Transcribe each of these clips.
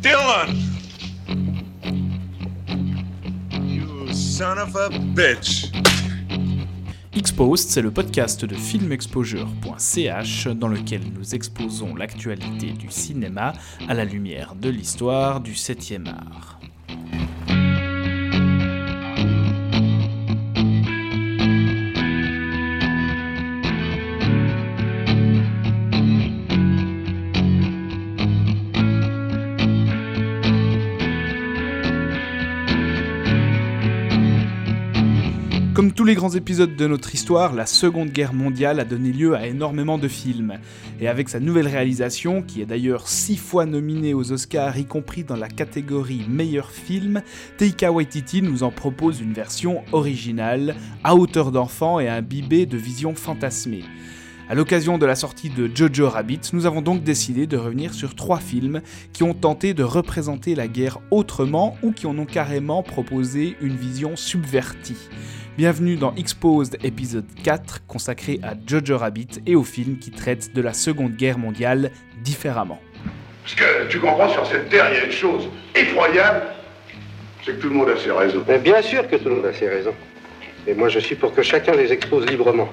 Dylan! Exposed, c'est le podcast de filmexposure.ch dans lequel nous exposons l'actualité du cinéma à la lumière de l'histoire du 7e art. Les grands épisodes de notre histoire, la Seconde Guerre mondiale a donné lieu à énormément de films. Et avec sa nouvelle réalisation, qui est d'ailleurs six fois nominée aux Oscars, y compris dans la catégorie meilleur film, Teika Waititi nous en propose une version originale, à hauteur d'enfant et imbibée de visions fantasmées. À l'occasion de la sortie de Jojo Rabbit, nous avons donc décidé de revenir sur trois films qui ont tenté de représenter la guerre autrement ou qui en ont carrément proposé une vision subvertie. Bienvenue dans Exposed épisode 4 consacré à Jojo Rabbit et au film qui traite de la Seconde Guerre mondiale différemment. Ce que tu comprends sur cette terre, il y a une chose effroyable, c'est que tout le monde a ses raisons. Mais bien sûr que tout le monde a ses raisons. Et moi, je suis pour que chacun les expose librement.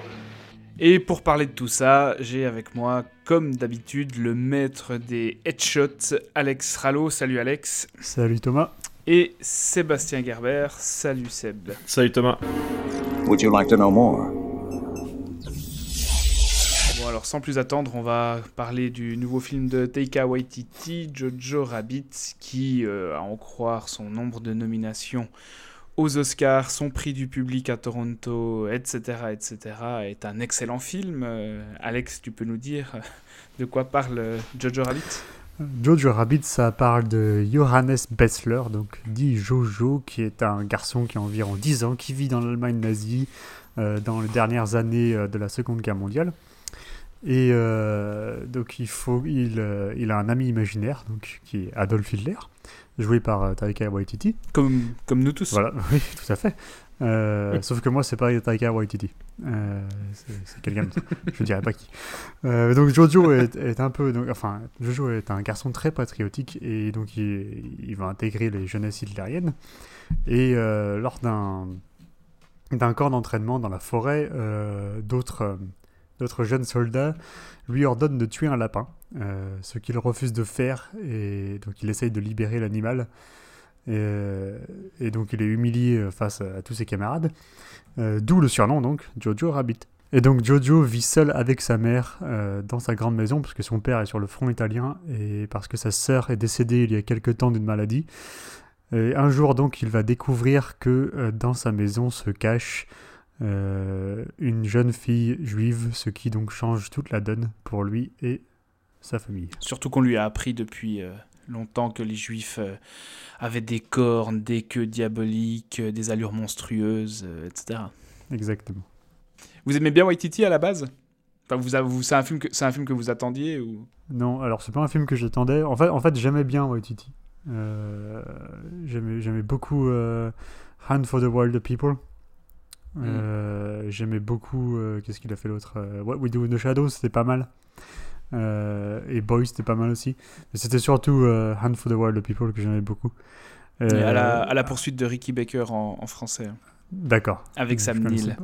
Et pour parler de tout ça, j'ai avec moi, comme d'habitude, le maître des headshots, Alex Rallo. Salut Alex. Salut Thomas. Et Sébastien Gerber. Salut Seb. Salut Thomas. Would you like to know more? Bon alors sans plus attendre, on va parler du nouveau film de Taika Waititi, Jojo Rabbit, qui, euh, à en croire son nombre de nominations aux Oscars, son prix du public à Toronto, etc., etc., est un excellent film. Euh, Alex, tu peux nous dire euh, de quoi parle Jojo Rabbit? Jojo Rabbit, ça parle de Johannes Bessler, donc dit Jojo, qui est un garçon qui a environ 10 ans, qui vit dans l'Allemagne nazie euh, dans les dernières années euh, de la Seconde Guerre mondiale. Et euh, donc il, faut, il, euh, il a un ami imaginaire, donc, qui est Adolf Hitler, joué par Taika Waititi. comme, comme nous tous. Voilà, oui, tout à fait. Sauf que moi, c'est pas Taika Waititi. Euh, c'est quelqu'un d'autre. Je dirais pas qui. Euh, donc Jojo est, un peu, donc, enfin, Jojo est un garçon très patriotique et donc il, va intégrer les jeunesses hitlériennes. Et euh, lors d'un d'un camp d'entraînement dans la forêt, d'autres d'autres jeunes soldats lui ordonnent de tuer un lapin, ce qu'il refuse de faire et donc il essaye de libérer l'animal. Et, donc il est humilié face à tous ses camarades, Euh, d'où le surnom donc Jojo Rabbit. Et donc Jojo vit seul avec sa mère euh, dans sa grande maison parce que son père est sur le front italien et parce que sa sœur est décédée il y a quelque temps d'une maladie. Et un jour donc il va découvrir que euh, dans sa maison se cache une jeune fille juive, ce qui donc change toute la donne pour lui et sa famille. Surtout qu'on lui a appris depuis longtemps que les juifs euh, avaient des cornes, des queues diaboliques, euh, des allures monstrueuses, euh, etc. Exactement. Vous aimez bien Waititi à la base? Enfin, vous, c'est un film que c'est un film que vous attendiez ou? Non, alors c'est pas un film que j'attendais. En fait, en fait j'aimais bien Waititi. Euh, j'aimais, j'aimais beaucoup euh, Hand for the Wild People. Euh, J'aimais beaucoup. euh, qu'est-ce qu'il a fait l'autre? Euh, What We Do in the Shadows, c'était pas mal. Euh, et Boy, c'était pas mal aussi. Mais c'était surtout euh, Hand for the Wild People que j'aimais beaucoup. Et à, la, Euh, à la poursuite de Ricky Baker en, en français, D'accord. avec Sam Neill.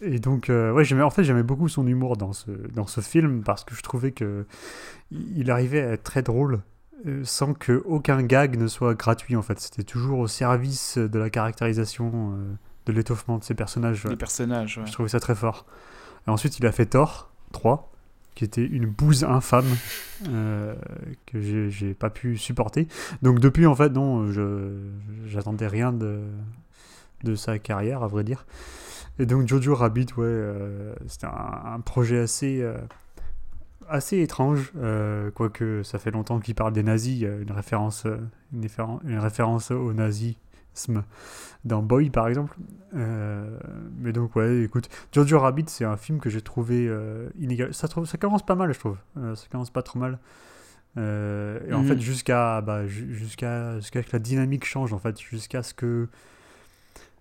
Et donc, euh, ouais, en fait, j'aimais beaucoup son humour dans ce, dans ce film parce que je trouvais que il arrivait à être très drôle euh, sans que aucun gag ne soit gratuit. En fait, c'était toujours au service de la caractérisation, euh, de l'étoffement de ses personnages. Les personnages, ouais. Je trouvais ça très fort. Et ensuite, il a fait Thor 3, qui était une bouse infâme euh, que j'ai, pas pu supporter. Donc depuis, en fait, non, je j'attendais rien de de sa carrière, à vrai dire. Et donc Jojo Rabbit, ouais, euh, c'était un, projet assez euh, assez étrange, quoique ça fait longtemps qu'il parle des nazis, une référence, une, référen- une référence au nazisme dans Boy par exemple. Euh, mais donc ouais, écoute, Jojo Rabbit c'est un film que j'ai trouvé euh, inégal. Ça, trouve, ça commence pas mal je trouve, Euh, ça commence pas trop mal. Et en Mhm. fait jusqu'à bah, ju- jusqu'à jusqu'à que la dynamique change en fait, jusqu'à ce que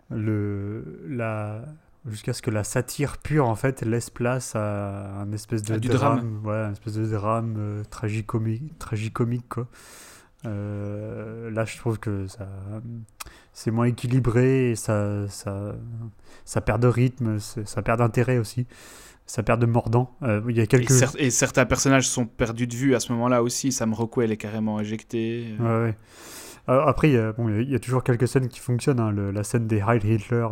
le la jusqu'à ce que la satire pure en fait laisse place à un espèce de du drame. ouais, un espèce de drame tragicomique, tragicomique quoi. Euh, là, je trouve que ça, c'est moins équilibré, et ça, ça, ça perd de rythme, ça perd d'intérêt aussi, ça perd de mordant. Euh, il y a quelques... et, certains personnages sont perdus de vue à ce moment-là aussi. Sam Rockwell est carrément éjecté. Ouais, ouais. après, il y, a, bon, il y, a toujours quelques scènes qui fonctionnent. Hein. la scène des Heil Hitler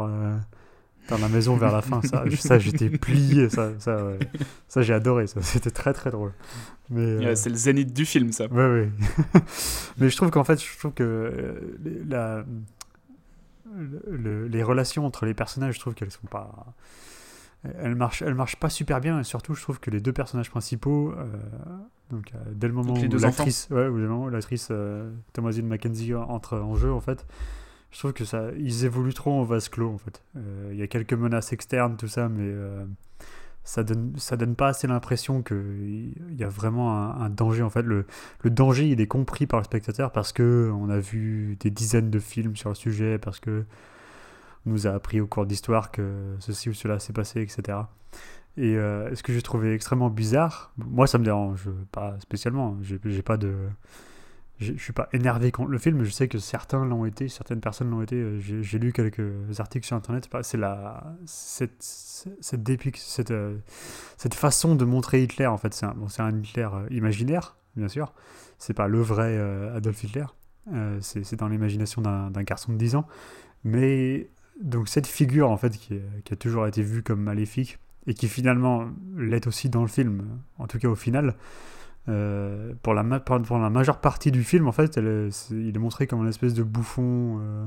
dans la maison vers la fin. Ça, ça j'étais plié. Ça, ça, ça j'ai adoré. Ça. C'était très très drôle. Mais, euh, c'est le zénith du film, ça. Ouais, ouais. Mais je trouve qu'en fait, je trouve que euh, la, les relations entre les personnages, je trouve qu'elles sont pas. Elles marchent, elles marchent pas super bien. Et surtout, je trouve que les deux personnages principaux, euh, donc dès le moment où l'actrice, ouais, l'actrice Thomasine Mackenzie entre en jeu, en fait je trouve que ça, ils évoluent trop en vase clos en fait. Euh, il y a quelques menaces externes, tout ça, mais euh, ça donne, ça donne pas assez l'impression qu'il y a vraiment un, danger en fait. Le, danger, il est compris par le spectateur parce que on a vu des dizaines de films sur le sujet, parce que on nous a appris au cours d'histoire que ceci ou cela s'est passé, etc. Et euh, ce que j'ai trouvé extrêmement bizarre, moi ça me dérange pas spécialement, j'ai pas de je suis pas énervé contre le film, je sais que certains l'ont été, certaines personnes l'ont été. Euh, j'ai lu quelques articles sur internet. C'est la cette cette, cette, euh, cette façon de montrer Hitler en fait. C'est un, bon, un Hitler euh, imaginaire, bien sûr. C'est pas le vrai Adolf Hitler. c'est dans l'imagination d'un garçon de 10 ans. Mais donc cette figure en fait qui, qui, a toujours été vue comme maléfique et qui finalement l'est aussi dans le film, en tout cas au final. Euh, pour, la majeure partie du film, en fait, il est montré comme une espèce de bouffon, euh,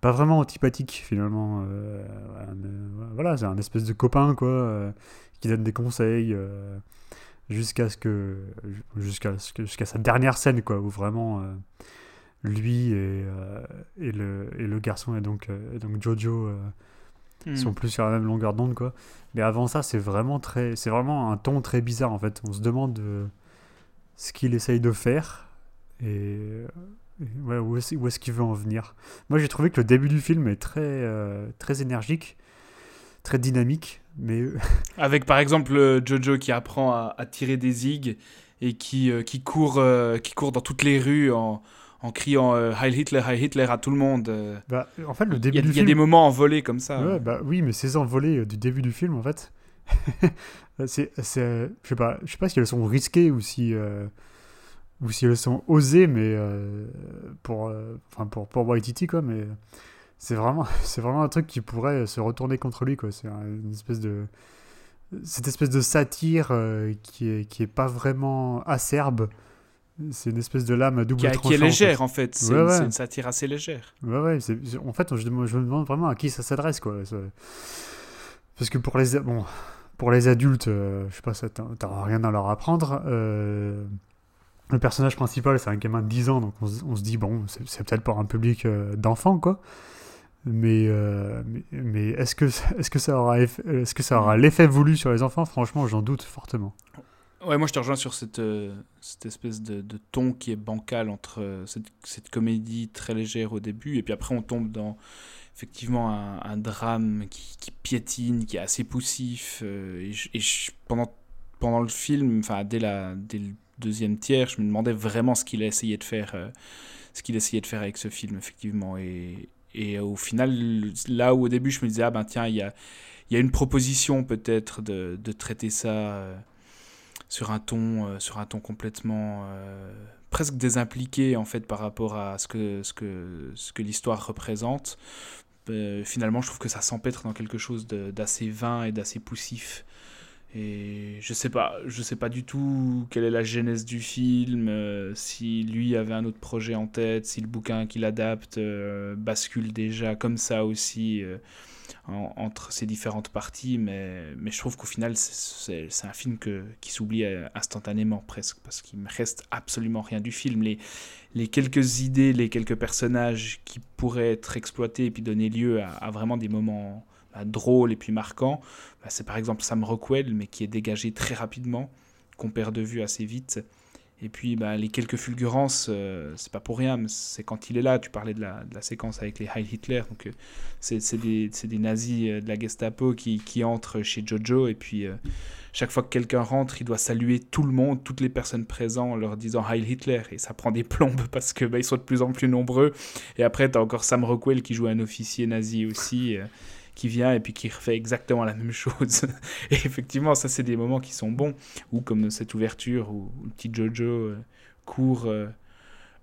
pas vraiment antipathique finalement. Euh, voilà, c'est un espèce de copain quoi, qui donne des conseils jusqu'à ce que jusqu'à sa dernière scène quoi, où vraiment lui et, et, le, et garçon et donc, donc Jojo hmm. sont plus sur la même longueur d'onde quoi. Mais avant ça, c'est vraiment très, c'est vraiment un ton très bizarre en fait. On se demande ce qu'il essaye de faire et, ouais, où est-ce qu'il veut en venir. Moi j'ai trouvé que le début du film est très, euh, très énergique, très dynamique. Mais... Avec par exemple Jojo qui apprend à, tirer des zig et qui, euh, qui, court, euh, qui court dans toutes les rues en, en criant Heil Hitler, Heil Hitler à tout le monde. Bah, en fait, le début il y a, du y a des moments envolés comme ça. bah, oui, mais ces envolés du début du film, en fait, c'est, je sais pas, je sais pas si elles sont risquées ou si, euh, ou si elles sont osées, mais euh, pour, euh, enfin pour, pour Waititi, quoi, mais c'est vraiment, c'est vraiment un truc qui pourrait se retourner contre lui, quoi. C'est une espèce de, cette espèce de satire qui est, qui est pas vraiment acerbe. C'est une espèce de lame à double qui, tranchant. Qui est légère, en fait. C'est, une satire assez légère. Ouais, ouais. en fait, je, je, me demande vraiment à qui ça s'adresse, quoi. Parce que pour les... Bon, pour les adultes, euh, je sais pas, t'as rien à leur apprendre. Euh, le personnage principal, c'est un gamin de 10 ans, donc on, se dit, bon, c'est peut-être pour un public euh, d'enfants, quoi. Mais, mais, est-ce que, est que ça aura, est-ce que ça aura l'effet voulu sur les enfants? Franchement, j'en doute fortement. Ouais, moi je te rejoins sur cette, cette espèce de, ton qui est bancal entre cette, cette, comédie très légère au début, et puis après on tombe dans effectivement un, drame qui, piétine, qui est assez poussif. Euh, et, pendant, pendant le film, enfin dès, dès le deuxième tiers, je me demandais vraiment ce qu'il a essayé de faire, euh, ce qu'il essayait de faire avec ce film, effectivement. Et, et au final, là où au début je me disais, ah ben tiens, il y a, y a une proposition peut-être de, de, traiter ça euh, sur, un ton, sur un ton complètement presque désimpliqué en fait par rapport à ce que, ce que, ce que l'histoire représente. Euh, finalement, je trouve que ça s'empêtre dans quelque chose d'assez vain et d'assez poussif. Et je sais pas, je sais pas du tout quelle est la genèse du film, euh, si lui avait un autre projet en tête, si le bouquin qu'il adapte euh, bascule déjà comme ça aussi entre ces différentes parties, mais, mais je trouve qu'au final, c'est un film qui s'oublie instantanément presque, parce qu'il me reste absolument rien du film. Les, les quelques idées, les quelques personnages qui pourraient être exploités et puis donner lieu à, vraiment des moments bah, drôles et puis marquants, bah, c'est par exemple Sam Rockwell, mais qui est dégagé très rapidement, qu'on perd de vue assez vite. Et puis bah, les quelques fulgurances, euh, c'est pas pour rien, mais c'est quand il est là. Tu parlais de la, de la séquence avec les Heil Hitler. Donc euh, c'est des, des nazis euh, de la Gestapo qui, qui entrent chez Jojo. Et puis euh, chaque fois que quelqu'un rentre, il doit saluer tout le monde, toutes les personnes présentes, en leur disant Heil Hitler. Et ça prend des plombes parce que bah, sont de plus en plus nombreux. Et après, tu as encore Sam Rockwell qui joue un officier nazi aussi. Qui vient et puis qui refait exactement la même chose. et effectivement, ça, c'est des moments qui sont bons. Ou comme cette ouverture où, le petit Jojo euh, court euh,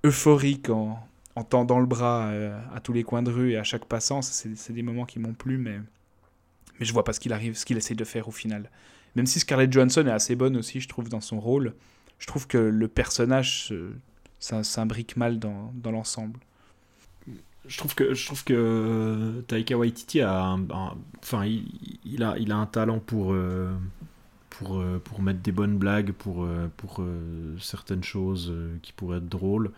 euphorique en, en tendant le bras euh, à tous les coins de rue et à chaque passant. C'est des moments qui m'ont plu, mais, mais je vois pas ce qu'il arrive, ce qu'il essaie de faire au final. Même si Scarlett Johansson est assez bonne aussi, je trouve, dans son rôle, je trouve que le personnage s'imbrique mal dans, dans l'ensemble. Je trouve que je trouve que euh, Taika Waititi a un, enfin il, a il a un talent pour euh, pour euh, pour mettre des bonnes blagues pour pour certaines choses qui pourraient être drôles.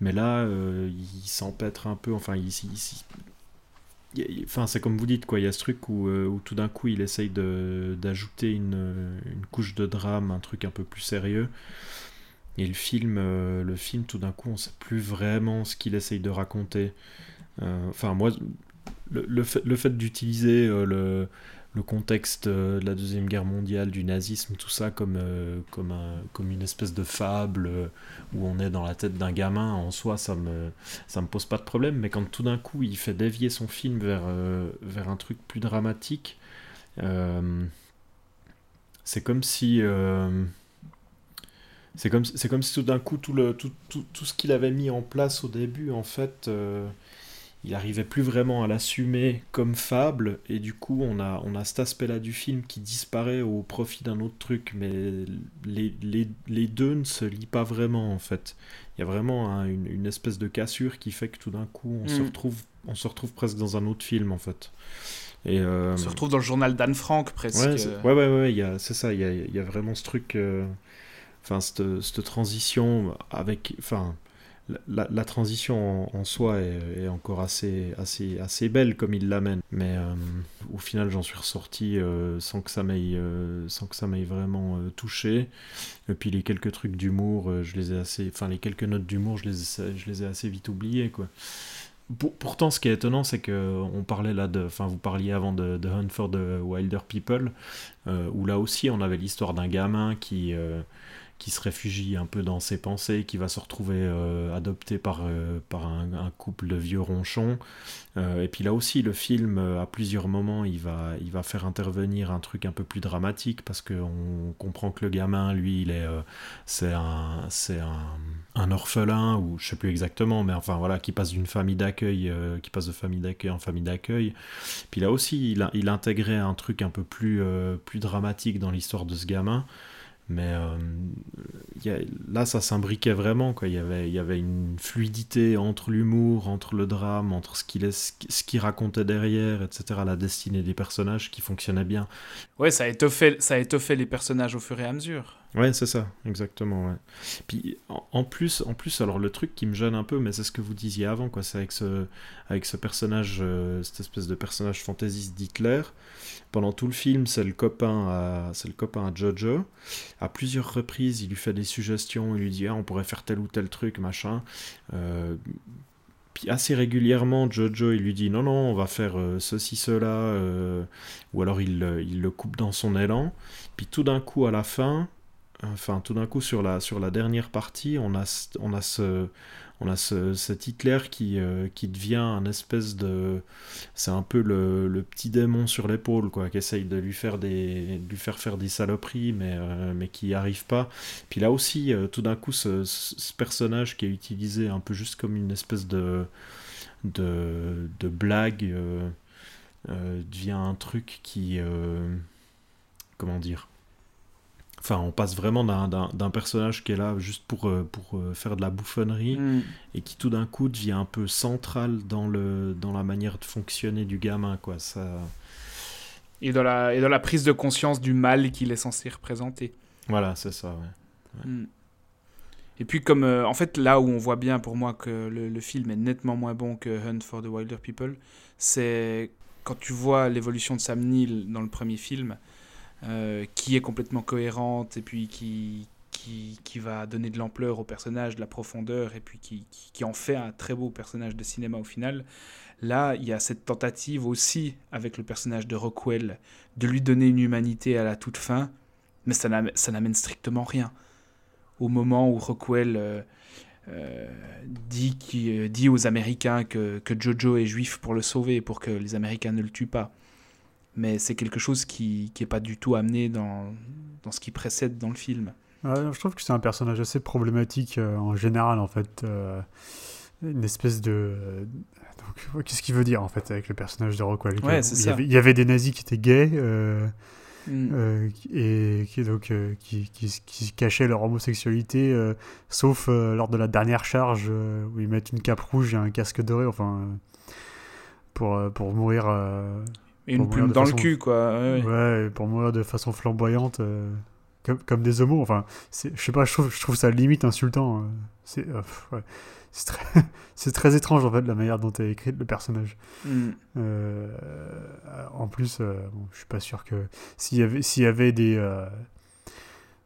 Mais là il s'empêtre un peu enfin il, il- enfin c'est comme vous dites quoi il y a ce truc où, où tout d'un coup il essaye d'ajouter une, une couche de drame un truc un peu plus sérieux et le film, euh, le film, tout d'un coup, on sait plus vraiment ce qu'il essaye de raconter. Euh, Enfin, moi, le, fait, d'utiliser euh, le, contexte de la Deuxième Guerre mondiale, du nazisme, tout ça, comme, comme, un- comme une espèce de fable où on est dans la tête d'un gamin, en soi, ça me, me pose pas de problème. Mais quand tout d'un coup, il fait dévier son film vers, un truc plus dramatique, c'est comme si... c'est comme, c'est comme si tout d'un coup, tout, le, tout, tout, tout ce qu'il avait mis en place au début, en fait, euh, il arrivait plus vraiment à l'assumer comme fable, et du coup, on a, on a cet aspect-là du film qui disparaît au profit d'un autre truc, mais les, les, les deux ne se lient pas vraiment, en fait. Il y a vraiment un- une, une espèce de cassure qui fait que tout d'un coup, on, se Mm. retrouve, on se retrouve presque dans un autre film, en fait. Et, euh, On se retrouve dans le journal d'Anne Frank presque. Ouais, c'est- ouais, ouais, ouais, ça, il y a, y a vraiment ce truc, euh, enfin, cette, transition avec, enfin, la- transition en, soi est, encore assez, assez, assez belle comme il l'amène, mais euh, au final, j'en suis ressorti euh, sans que ça m'aille, euh, sans que ça m'aille vraiment touché. Et puis les quelques trucs d'humour, je les ai assez, enfin, les quelques notes d'humour, je les, ai- je les ai assez vite oubliées, quoi. Pour- pourtant, ce qui est étonnant, c'est que on parlait là de, enfin, vous parliez avant de, de Hunt for the Wilder People, où là aussi, on avait l'histoire d'un gamin qui qui se réfugie un peu dans ses pensées, qui va se retrouver euh, adopté par, euh, par un, couple de vieux ronchons. Euh, et puis là aussi, le film, à plusieurs moments, il va, il va faire intervenir un truc un peu plus dramatique, parce qu'on comprend que le gamin, lui, il est, c'est un, un, orphelin, ou je sais plus exactement, mais enfin voilà, qui passe d'une famille d'accueil, qui passe de famille d'accueil en famille d'accueil. Puis là aussi, il, intégrait un truc un peu plus, plus dramatique dans l'histoire de ce gamin. Mais euh, a- là, ça s'imbriquait vraiment. Quoi. Il, y avait, il y avait une fluidité entre l'humour, entre le drame, entre ce qu'il ce racontait derrière, etc. La destinée des personnages qui fonctionnait bien. Ouais, ça étoffait, ça étoffait les personnages au fur et à mesure. Ouais, c'est ça, exactement. Puis en, plus, en plus, alors le truc qui me gêne un peu, mais c'est ce que vous disiez avant, quoi. C'est avec ce, avec ce personnage, euh, cette espèce de personnage fantaisiste d'Hitler. Pendant tout le film, c'est le copain, c'est le copain Jojo. À plusieurs reprises, il lui fait des suggestions, il lui dit ah, on pourrait faire tel ou tel truc, machin. Euh, puis assez régulièrement, Jojo, il lui dit non, non, on va faire euh, ceci, cela, ou alors il, il le coupe dans son élan. Puis tout d'un coup, à la fin, enfin tout d'un coup sur la, sur la dernière partie, on a, on a, ce, on a ce, cet Hitler qui, euh, qui devient un espèce de... C'est un peu le, le petit démon sur l'épaule, quoi, qui essaye de lui faire, des, de lui faire faire des saloperies, mais, euh, mais qui n'y arrive pas. Puis là aussi, euh, tout d'un coup, ce, ce- personnage qui est utilisé un peu juste comme une espèce de, de, de blague devient un truc qui... comment dire Enfin, on passe vraiment d'un- personnage qui est là juste pour, euh, pour euh, faire de la bouffonnerie Mm. et qui tout d'un coup devient un peu central dans, le, dans la manière de fonctionner du gamin, quoi. Ça... Et, dans la, et dans la prise de conscience du mal qu'il est censé représenter. Voilà, c'est ça, ouais. Mm. Et puis comme euh, en fait là où on voit bien pour moi que le, le film est nettement moins bon que Hunt for the Wilder People, c'est quand tu vois l'évolution de Sam Neill dans le premier film, euh, qui est complètement cohérente et puis qui, qui, qui va donner de l'ampleur au personnage, de la profondeur, et puis qui, qui, en fait un très beau personnage de cinéma au final. Là, il y a cette tentative aussi avec le personnage de Rockwell de lui donner une humanité à la toute fin, mais ça n'am- ça n'amène strictement rien. Au moment où Rockwell euh, euh, dit, qui, dit aux Américains que, que Jojo est juif pour le sauver, pour que les Américains ne le tuent pas. Mais c'est quelque chose qui n'est pas du tout amené dans, dans ce qui précède dans le film. Ouais, je trouve que c'est un personnage assez problématique euh, en général, en fait. euh, une espèce de. euh, donc, Qu'est-ce qu'il veut dire, en fait, avec le personnage de Rockwell? Ouais, Il y avait- Il y avait des nazis qui étaient gays. euh, Mm. et qui donc qui, qui, qui cachaient leur homosexualité sauf lors de la dernière charge où ils mettent une cape rouge et un casque doré enfin pour pour mourir Et une plume dans façon- le cul, quoi. ouais, pour mourir de façon flamboyante euh, comme, comme des homos enfin je sais pas je trouve je trouve ça limite insultant euh. c'est euh, ouais. très très étrange en fait la manière dont est écrit le personnage Mm. euh, en plus, bon, je suis pas sûr que s'il y avait s'il y avait des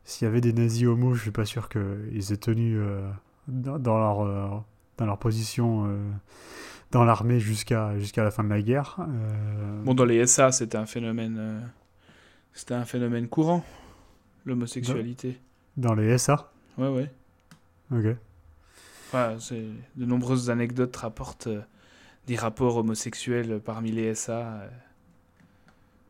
s'il y avait des nazis homos, je suis pas sûr qu'ils aient tenu dans, dans leur dans leur position dans l'armée jusqu'à jusqu'à la fin de la guerre. Euh, Bon, dans les SA, c'était un phénomène, euh, c'était un phénomène courant, l'homosexualité. dans les SA. Ouais, ouais. Ok. C'est de nombreuses anecdotes rapportent euh, des rapports homosexuels parmi les SA,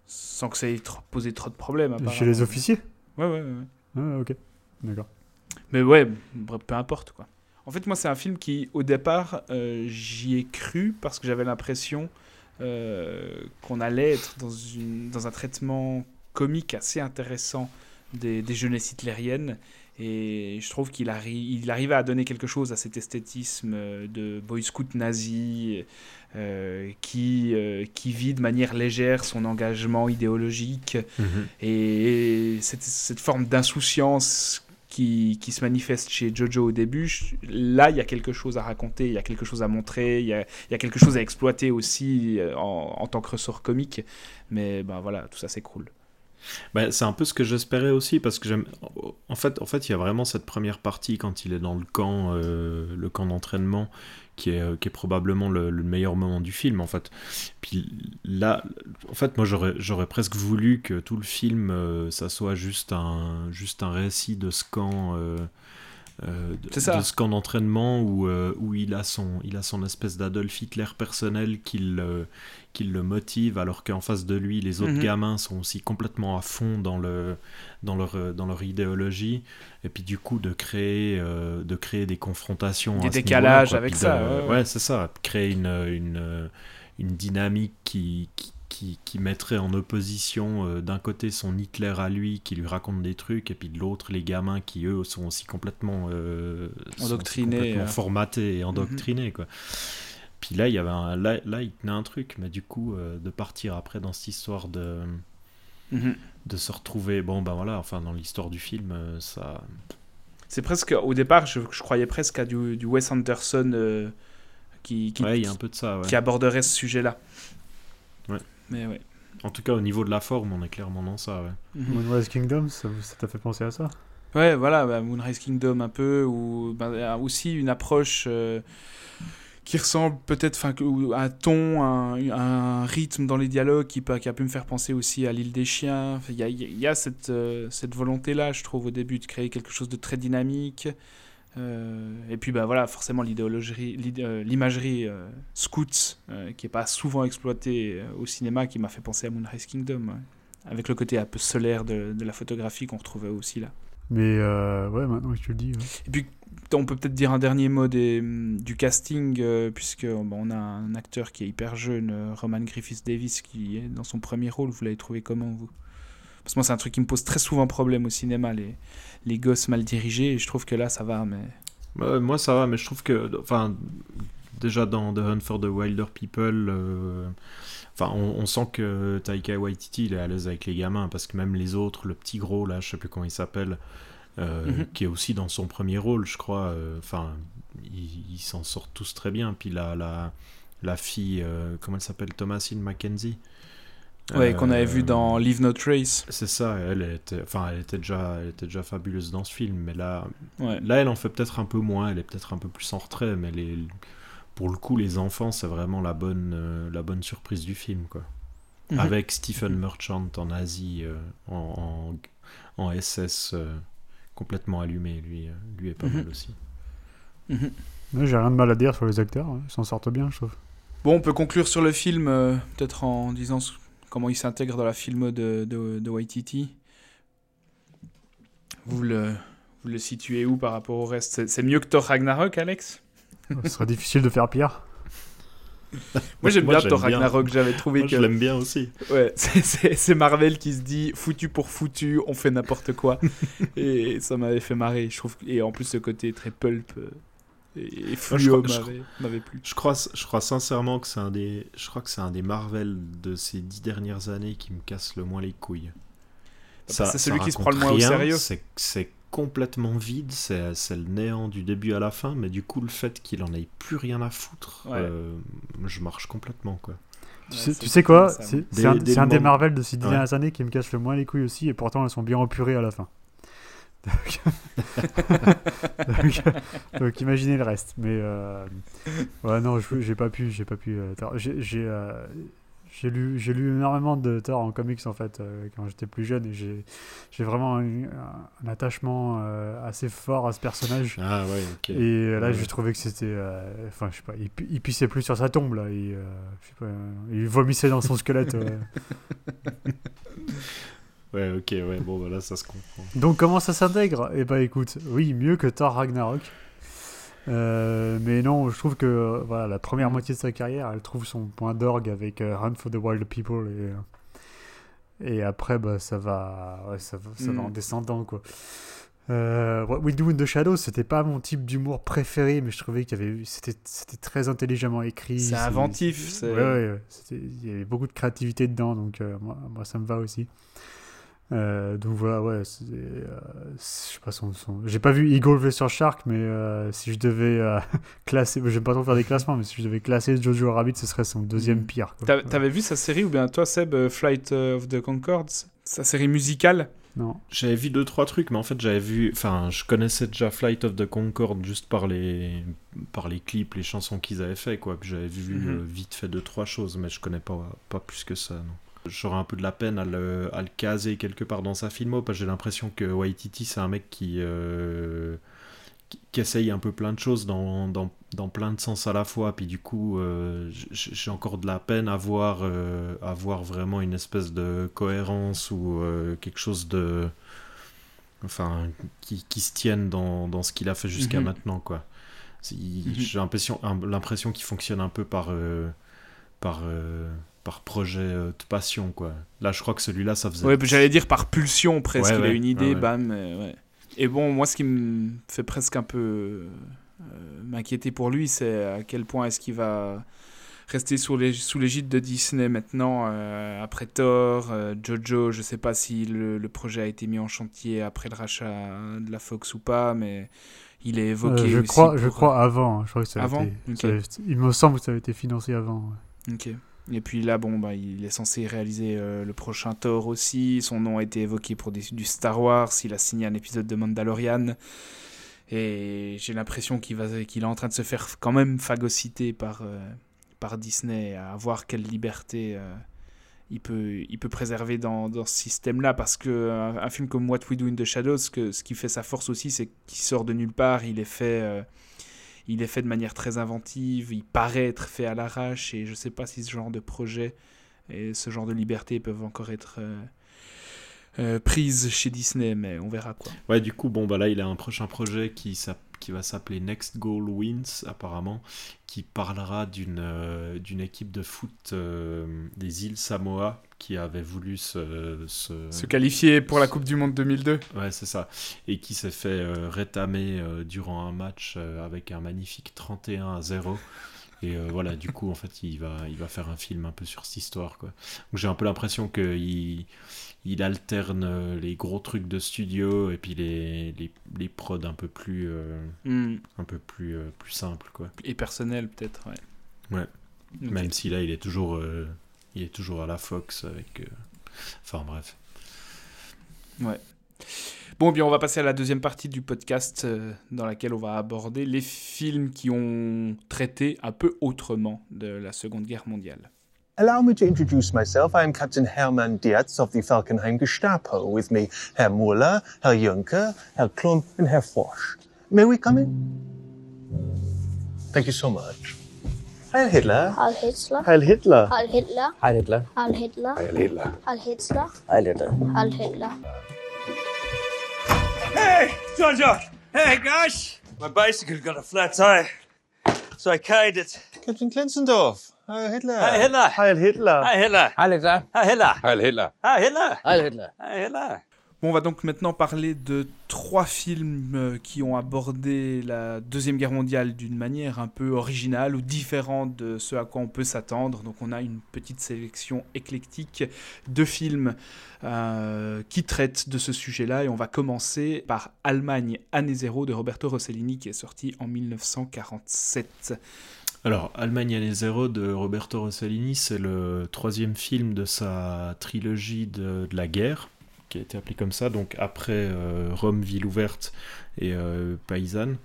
sans que ça ait trop- posé trop de problèmes. Chez les officiers? Ouais, ouais, ouais. Ah, ok. D'accord. Mais ouais, peu importe quoi. En fait, moi, c'est un film qui, au départ, euh, j'y ai cru parce que j'avais l'impression euh, qu'on allait être dans, une, dans un traitement comique assez intéressant des, des jeunesses hitlériennes. Et je trouve qu'il arri il arrivait à donner quelque chose à cet esthétisme euh, de boy scout nazi euh, qui, euh, qui vit de manière légère son engagement idéologique et cette, cette forme d'insouciance qui, se manifeste chez Jojo au début, là, il y a quelque chose à raconter, il y a quelque chose à montrer, il y a, quelque chose à exploiter aussi euh, en, en tant que ressort comique. Mais ben voilà, tout ça s'écroule. Bah, c'est un peu ce que j'espérais aussi parce que. En fait, en fait, il y a vraiment cette première partie quand il est dans le camp, euh, le camp d'entraînement, qui est, euh, qui est probablement le, le meilleur moment du film. En fait, puis là, en fait, moi, j'aurais, j'aurais presque voulu que tout le film, euh, ça soit juste un, juste un récit de ce camp. Euh, de, C'est ça. de ce camp d'entraînement où, euh, où il, a son, il a son espèce d'Adolf Hitler personnel qui le, qui le motive alors qu'en face de lui les autres Mhm. gamins sont aussi complètement à fond dans, le, dans, leur, euh, dans leur idéologie et puis du coup de créer, euh, de créer des confrontations Des décalages avec ça, de- ouais, c'est ça créer une, une, une dynamique qui, qui, qui, qui mettrait en opposition euh, d'un côté son Hitler à lui qui lui raconte des trucs et puis de l'autre les gamins qui eux sont aussi complètement euh, sont Endoctrinés, complètement euh. formatés et endoctrinés quoi puis là il y avait un, là, là il tenait un truc mais du coup euh, de partir après dans cette histoire de Mhm. de se retrouver bon ben voilà enfin dans l'histoire du film ça C'est presque, au départ, je, je croyais presque à du, du Wes Anderson euh, qui, qui, ouais il y a un peu de ça ouais. qui aborderait ce sujet-là. Ouais. Mais ouais. en tout cas au niveau de la forme on est clairement dans ça ouais. Mhm. Moonrise Kingdom, ça t'a fait penser à ça? Ouais, voilà, bah, Moonrise Kingdom un peu, ou bah, aussi une approche euh, qui ressemble peut-être ou un ton, un, un rythme dans les dialogues qui, peut, qui a pu me faire penser aussi à l'île des chiens. Il y a, il y a cette, euh, cette volonté-là, je trouve, au début, de créer quelque chose de très dynamique. Euh, et puis bah voilà forcément l'idéologie l'idé- euh, l'imagerie euh, scouts euh, qui est pas souvent exploitée au cinéma qui m'a fait penser à Moonrise Kingdom ouais. avec le côté un peu solaire de, de la photographie qu'on retrouvait aussi là Mais euh, ouais, maintenant que tu le dis. ouais. et puis, on peut peut-être dire un dernier mot des, du casting, euh, puisque bon, on a un acteur qui est hyper jeune, Roman Griffiths Davis, qui est dans son premier rôle. Vous l'avez trouvé comment, vous? Parce que moi, c'est un truc qui me pose très souvent problème au cinéma, les, les gosses mal dirigés, et je trouve que là, ça va, mais... Ouais, moi ça va, mais je trouve que, enfin, déjà dans The Hunt for the Wilder People, euh, enfin, on, on sent que Taika Waititi il est à l'aise avec les gamins parce que même les autres, le petit gros là, je sais plus comment il s'appelle, euh, Mhm. qui est aussi dans son premier rôle, je crois, euh, enfin, ils s'en sortent tous très bien. Puis la, la, la fille, comment elle s'appelle, Thomasine Mackenzie? Ouais, qu'on avait Euh, vu dans Leave No Trace. C'est ça, elle était, enfin, elle était déjà, elle était déjà fabuleuse dans ce film, mais là, Ouais. là, elle en fait peut-être un peu moins, elle est peut-être un peu plus en retrait, mais les, pour le coup, les enfants, c'est vraiment la bonne, euh, la bonne surprise du film, quoi. Mhm. Avec Stephen Merchant en Asie, euh, en, en, en SS, euh, complètement allumé, lui, euh, lui est pas Mhm. mal aussi. Mhm. Ouais, J'ai rien de mal à dire sur les acteurs, hein. ils s'en sortent bien, je trouve. Bon, on peut conclure sur le film, euh, peut-être en disant comment il s'intègre dans la film de, de, de Waititi. Vous le, vous le situez où par rapport au reste? C'est- mieux que Thor Ragnarok, Alex? Ce serait difficile de faire pire. Moi j'aime bien Thor. Ragnarok, j'avais trouvé Moi, que je l'aime bien aussi. ouais, c'est- c'est c'est Marvel qui se dit foutu pour foutu, on fait n'importe quoi. et ça m'avait fait marrer, je trouve. Et en plus ce côté très pulp euh, et, et fluo je m'avait- m'avait plu. Je crois, je crois sincèrement que c'est un des, je crois que c'est un des Marvel de ces dix dernières années qui me casse le moins les couilles. Bah, c'est celui qui se prend le moins au sérieux. C'est, complètement vide, c'est, le néant du début à la fin, mais du coup le fait qu'il en ait plus rien à foutre, Ouais. euh, je marche complètement quoi. Tu, Ouais, sais, c'est tu sais quoi. C'est un, un des moment- Marvel de ces dix Ouais. dernières années qui me casse le moins les couilles aussi, et pourtant elles sont bien empurées à la fin. Donc, donc, donc imaginez le reste. Mais euh, ouais, non, j'ai pas pu, j'ai pas pu. euh, j'ai euh, lu, j'ai lu énormément de Thor en comics en fait euh, quand j'étais plus jeune et j'ai, vraiment un, un- attachement euh, assez fort à ce personnage. Ah ouais, ok. Et là, Ouais. j'ai trouvé que c'était. Enfin, je sais pas, il, il pissait plus sur sa tombe, là. Il, je sais pas, il vomissait dans son squelette. Ouais, ok, ouais, bon, voilà, ça se comprend. Donc, comment ça s'intègre? Eh ben, écoute, oui, mieux que Thor Ragnarok. Euh, mais non, je trouve que voilà, la première moitié de sa carrière, elle trouve son point d'orgue avec euh, Hunt for the Wild People. Et, euh, et après, bah, ça va, ouais, ça, va, ça va Mm. en descendant, quoi. Euh, What We Do in the Shadows, c'était pas mon type d'humour préféré, mais je trouvais qu'il y avait, c'était, c'était très intelligemment écrit. C'est inventif, c'est- Ouais, ouais, ouais. C'était- il y avait beaucoup de créativité dedans, donc euh, moi, moi, ça me va aussi. Euh, donc voilà, ouais, c'est, euh, je sais pas son, son- J'ai pas vu Eagle vs Shark, mais euh, si je devais euh, classer, j'aime pas trop faire des classements, mais si je devais classer Jojo Rabbit, ce serait son deuxième Mm. pire. T'avais vu sa série ou bien toi Seb, Flight of the Concords Sa série musicale? Non. J'avais vu deux trois trucs, mais en fait j'avais vu, enfin je connaissais déjà Flight of the Concorde juste par les par les clips, les chansons qu'ils avaient fait quoi. Puis j'avais vu Mhm. vite fait deux trois choses, mais je connais pas pas plus que ça. Non. J'aurais un peu de la peine à le, à le caser quelque part dans sa filmo parce que j'ai l'impression que Waititi c'est un mec qui, euh, qui qui essaye un peu plein de choses dans, dans, dans plein de sens à la fois. Puis du coup, euh, j'ai encore de la peine à voir, euh, à voir vraiment une espèce de cohérence ou quelque chose de. Enfin, qui, qui se tienne dans, dans ce qu'il a fait jusqu'à Mhm. maintenant, quoi. Mhm. J'ai l'impression, qu'il fonctionne un peu par, par, par projet euh, de passion, quoi. Là, je crois que celui-là, ça faisait. Ouais, j'allais dire par pulsion presque. Ouais, il a ouais, une idée, ouais, ouais. bam. euh, ouais. Et bon, moi, ce qui me fait presque un peu euh, m'inquiéter pour lui, c'est à quel point est-ce qu'il va rester sous l'ég- sous l'égide de Disney maintenant, euh, après Thor, euh, Jojo. Je sais pas si le, le projet a été mis en chantier après le rachat de la Fox ou pas, mais il est évoqué. Euh, je aussi crois, je crois avant. hein. Je crois que ça a Avant été- Ok. ça a- il me semble que ça a été financé avant. ouais. Ok. Et puis là, bon, bah, il est censé réaliser euh, le prochain Thor aussi. Son nom a été évoqué pour du Star Wars. Il a signé un épisode de Mandalorian. Et j'ai l'impression qu'il est en train de se faire quand même phagocyter par, euh, Disney, à voir quelle liberté euh, il, peut, préserver dans, ce système-là. Parce que euh, un, un film comme What We Do in the Shadows, ce qui fait sa force aussi, c'est qu'il sort de nulle part. Il est fait. Il est fait de manière très inventive, il paraît être fait à l'arrache, et je sais pas si ce genre de projet et ce genre de liberté peuvent encore être euh, euh, prises chez Disney, mais on verra quoi. Ouais, du coup, bon, bah là, il a un prochain projet qui, qui va s'appeler Next Goal Wins, apparemment, qui parlera d'une euh, d'une équipe de foot euh, des îles Samoa qui avait voulu se. se- Se qualifier pour la Coupe du Monde 2002 Ouais, c'est ça. Et qui s'est fait euh, rétamer durant un match avec un magnifique 31 à 0. Et voilà, du coup, en fait, il va, il va faire un film un peu sur cette histoire, quoi. Donc j'ai un peu l'impression qu'il il alterne euh, les gros trucs de studio et puis les, les, les prods un peu plus, euh, Hmm. un peu plus, euh, plus simples, quoi. Et personnel peut-être, ouais. Ouais. Même si là, il est toujours euh, il est toujours à la Fox avec. Enfin bref. Ouais. Bon, bien, on va passer à la deuxième partie du podcast euh, dans laquelle on va aborder les films qui ont traité un peu autrement de la Seconde Guerre mondiale. Allow me to introduce myself. I am Captain Hermann Dietz of the Falkenheim Gestapo. With me, Herr Muller, Herr Juncker, Herr Klum, and Herr Forsch. May we come in? Thank you so much. Heil Hitler. Heil Hitler. Heil Hitler. Heil Hitler. Heil Hitler. Heil Hitler. Heil Hitler. Heil Hitler. Heil Hitler. Heil Hitler. Hey, John John. Hey, gosh. My bicycle got a flat tire. So I carried it. Captain Klenzendorf. Heil Hitler. Heil Hitler. Heil Hitler. Heil Hitler. Heil Hitler. Heil Hitler. Heil Hitler. Heil Hitler. Bon, on va donc maintenant parler de trois films euh, qui ont abordé la Deuxième Guerre mondiale d'une manière un peu originale ou différente de ce à quoi on peut s'attendre. Donc on a une petite sélection éclectique de films euh, qui traitent de ce sujet-là et on va commencer par Allemagne, année zéro de Roberto Rossellini qui est sorti en 1947. Alors, Allemagne année zéro de Roberto Rossellini, c'est le troisième film de sa trilogie de, la guerre, qui a été appelé comme ça, donc après euh, Rome, ville ouverte et euh, Paysanne.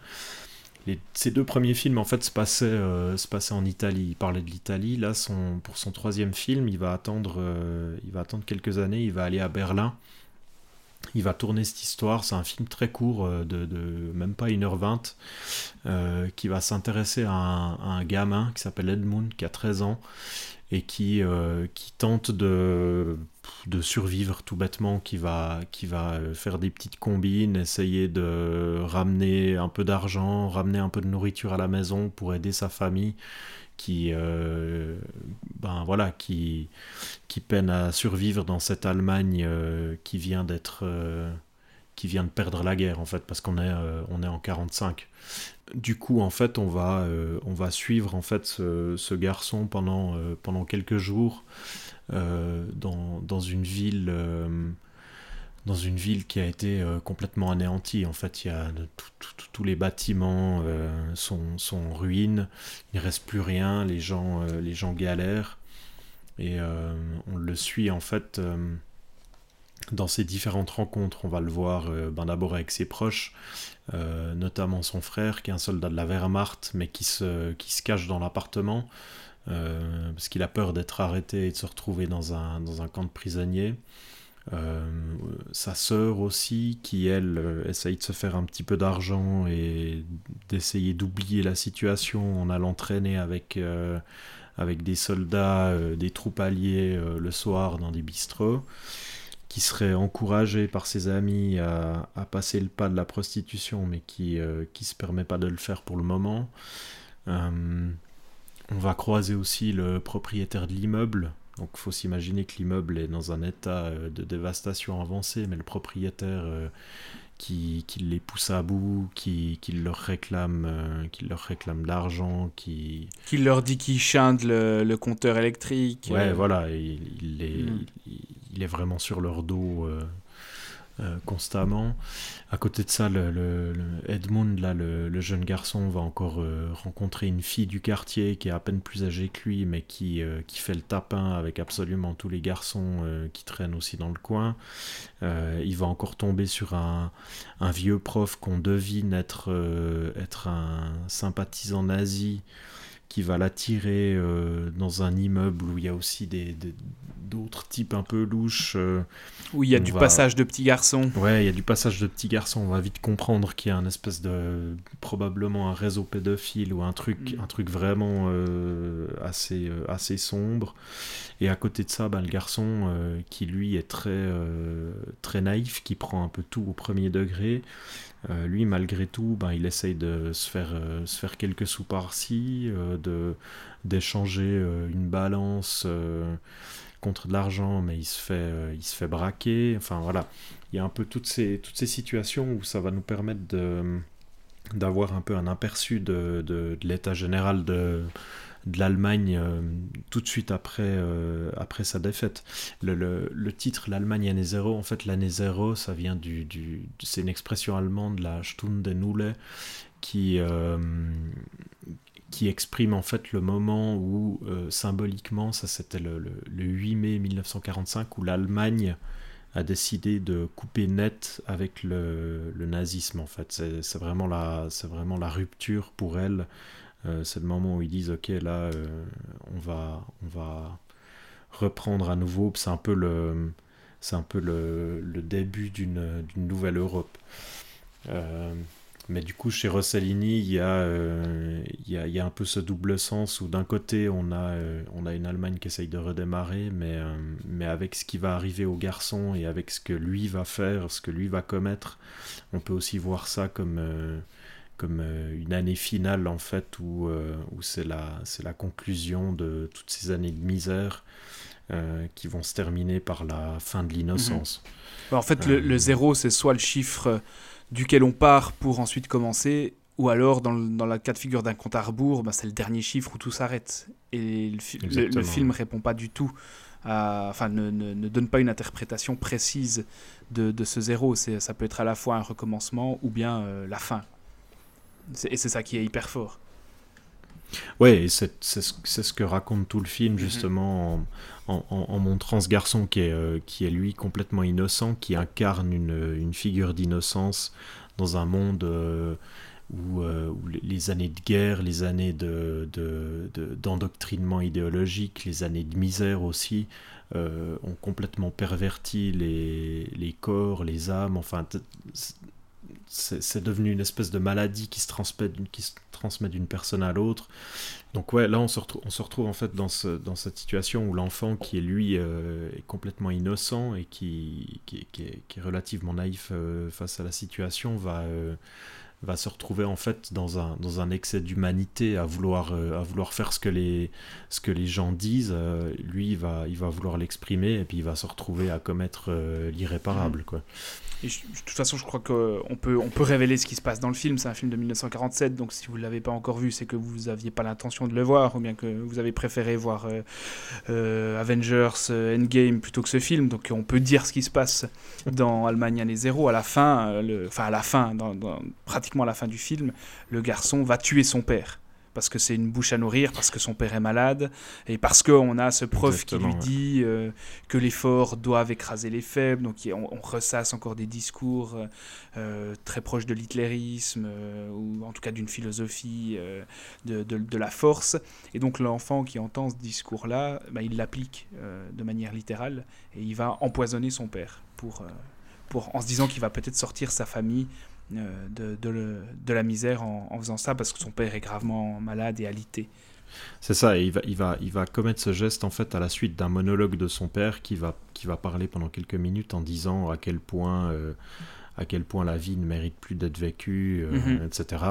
Les- ces deux premiers films, en fait, se passaient, euh, se passaient en Italie. Il parlait de l'Italie. Là, pour son troisième film, il va, attendre, euh, il va attendre quelques années. Il va aller à Berlin. Il va tourner cette histoire. C'est un film très court, euh, de, même pas 1h20, euh, qui va s'intéresser à, un- gamin qui s'appelle Edmund, qui a 13 ans, et qui, euh, tente de, survivre tout bêtement, qui va, qui va faire des petites combines, essayer de ramener un peu d'argent, ramener un peu de nourriture à la maison pour aider sa famille qui euh, ben voilà qui qui peine à survivre dans cette Allemagne euh, qui vient d'être euh, qui vient de perdre la guerre en fait parce qu'on est on est en 45 du coup en fait on va on va suivre en fait ce, ce garçon pendant pendant quelques jours dans, dans une ville dans une ville qui a été euh, complètement anéantie. En fait, tous les bâtiments euh, sont, sont en ruine, il ne reste plus rien, les gens, euh, galèrent. Et on le suit en fait dans ces différentes rencontres. On va le voir ben, d'abord avec ses proches, notamment son frère qui est un soldat de la Wehrmacht, mais qui se, cache dans l'appartement. parce qu'il a peur d'être arrêté et de se retrouver dans un, dans un camp de prisonniers. Euh, sa sœur aussi, qui elle euh, essaye de se faire un petit peu d'argent et d'essayer d'oublier la situation en allant traîner avec, euh, avec des soldats, des troupes alliées le soir dans des bistrots, qui serait encouragé par ses amis à, passer le pas de la prostitution, mais qui qui se permet pas de le faire pour le moment. On va croiser aussi le propriétaire de l'immeuble. Donc il faut s'imaginer que l'immeuble est dans un état euh, de dévastation avancée, mais le propriétaire euh, qui, qui les pousse à bout, qui, qui leur réclame, euh, qui leur réclame de l'argent, qui... Qui leur dit qu'il chinde le, le compteur électrique. Ouais, euh, voilà, il, il est, Mm. il, il est vraiment sur leur dos euh, euh, constamment. À côté de ça, le, Edmund, là, le, jeune garçon, va encore euh, rencontrer une fille du quartier qui est à peine plus âgée que lui, mais qui, euh, qui fait le tapin avec absolument tous les garçons qui traînent aussi dans le coin. Il va encore tomber sur un, un vieux prof qu'on devine être, être un sympathisant nazi qui va l'attirer euh, dans un immeuble où il y a aussi des, d'autres types un peu louches. euh, Où il y a du va- passage de petits garçons. Ouais, il y a du passage de petits garçons. On va vite comprendre qu'il y a un espèce de probablement un réseau pédophile ou un truc, Mm. un truc vraiment euh, assez assez sombre. Et à côté de ça, ben, le garçon qui lui est très très naïf, qui prend un peu tout au premier degré. Euh, lui, malgré tout, ben, il essaye de se faire, euh, se faire quelques sous par-ci, euh, de d'échanger une balance contre de l'argent, mais il se fait, il se fait braquer. Enfin voilà, il y a un peu toutes ces, toutes ces situations où ça va nous permettre d'avoir un peu un aperçu de, de l'état général de, de l'Allemagne euh, tout de suite après, euh, après sa défaite. Le, le, titre L'Allemagne année zéro, en fait l'année zéro, ça vient du, du c'est une expression allemande, la Stunde Nulle, qui, euh, qui exprime en fait le moment où, symboliquement, ça c'était le, le, le, 8 mai 1945, où l'Allemagne a décidé de couper net avec le, le nazisme en fait. C'est vraiment, la, vraiment la rupture pour elle. Euh, c'est le moment où ils disent ok là euh, on, va, on va reprendre à nouveau. C'est un peu le, c'est un peu le, début d'une nouvelle Europe. Euh, mais du coup, chez Rossellini, il y, a, il, y a, il y a un peu ce double sens où d'un côté, on a, on a une Allemagne qui essaye de redémarrer, mais, mais avec ce qui va arriver au garçon et avec ce que lui va faire, ce que lui va commettre, on peut aussi voir ça comme, comme une année finale, en fait, où, où c'est la, la conclusion de toutes ces années de misère qui vont se terminer par la fin de l'innocence. Mmh. En fait, le, le zéro, c'est soit le chiffre duquel on part pour ensuite commencer, ou alors dans le, dans la cas de figure d'un compte à rebours, bah, c'est le dernier chiffre où tout s'arrête. Et le, film répond pas du tout, à, enfin ne, ne, ne, donne pas une interprétation précise de, de ce zéro. Ça peut être à la fois un recommencement ou bien euh, la fin. Et c'est ça qui est hyper fort. Ouais, c'est ce que raconte tout le film, justement, en, en, en, montrant ce garçon qui est, euh, qui est lui complètement innocent, qui incarne une, une figure d'innocence dans un monde euh, où, euh, où, les années de guerre, les années d'endoctrinement de, de, idéologique, les années de misère aussi, ont complètement perverti les, les corps, les âmes, enfin c'est devenu une espèce de maladie qui se transmet, qui se transmet d'une personne à l'autre. Donc ouais, là on se, retrouve, on se retrouve en fait dans, ce, dans cette situation où l'enfant qui est lui euh, est complètement innocent et qui, qui, qui, est, relativement naïf euh, face à la situation va, euh, va se retrouver en fait dans un, dans un excès d'humanité à vouloir, à vouloir faire ce que les, ce que les gens disent. lui il va, il va vouloir l'exprimer et puis il va se retrouver à commettre l'irréparable. quoi. Et je, de toute façon, je crois qu'on peut, on peut révéler ce qui se passe dans le film. C'est un film de 1947, donc si vous ne l'avez pas encore vu, c'est que vous n'aviez pas l'intention de le voir, ou bien que vous avez préféré voir euh, euh, Avengers euh, Endgame plutôt que ce film. Donc on peut dire ce qui se passe dans Allemagne année zéro. À la fin, le, enfin à la fin, dans, dans, pratiquement à la fin du film, le garçon va tuer son père. Parce que c'est une bouche à nourrir, parce que son père est malade, et parce qu'on a ce prof Exactement, qui lui dit euh, que les forts doivent écraser les faibles, donc on, on ressasse encore des discours euh, très proches de l'hitlérisme, euh, ou en tout cas d'une philosophie euh, de, de, de, la force, et donc l'enfant qui entend ce discours-là, bah, il l'applique euh, de manière littérale, et il va empoisonner son père, pour, euh, pour, en se disant qu'il va peut-être sortir sa famille euh, de, de, le, de, la misère en, en, faisant ça parce que son père est gravement malade et alité. C'est ça, et il va, il, va, il va commettre ce geste en fait à la suite d'un monologue de son père qui va, qui va parler pendant quelques minutes en disant à quel point, euh, à quel point la vie ne mérite plus d'être vécue, euh, mm -hmm. etc.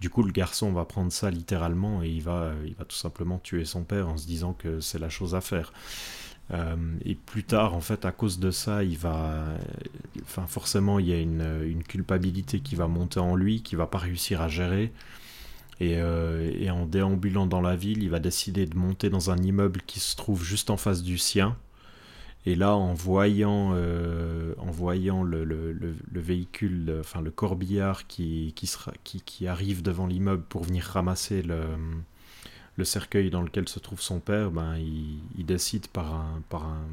Du coup, le garçon va prendre ça littéralement et il va, il va tout simplement tuer son père en se disant que c'est la chose à faire. Euh, et plus tard, en fait, à cause de ça, il va, enfin, forcément, il y a une, culpabilité qui va monter en lui, qui va pas réussir à gérer. Et, euh, et, en déambulant dans la ville, il va décider de monter dans un immeuble qui se trouve juste en face du sien. Et là, en voyant, euh, en voyant le, le, le, le, véhicule, enfin le corbillard qui arrive devant l'immeuble pour venir ramasser le, le cercueil dans lequel se trouve son père, ben, il, décide par, un, par un,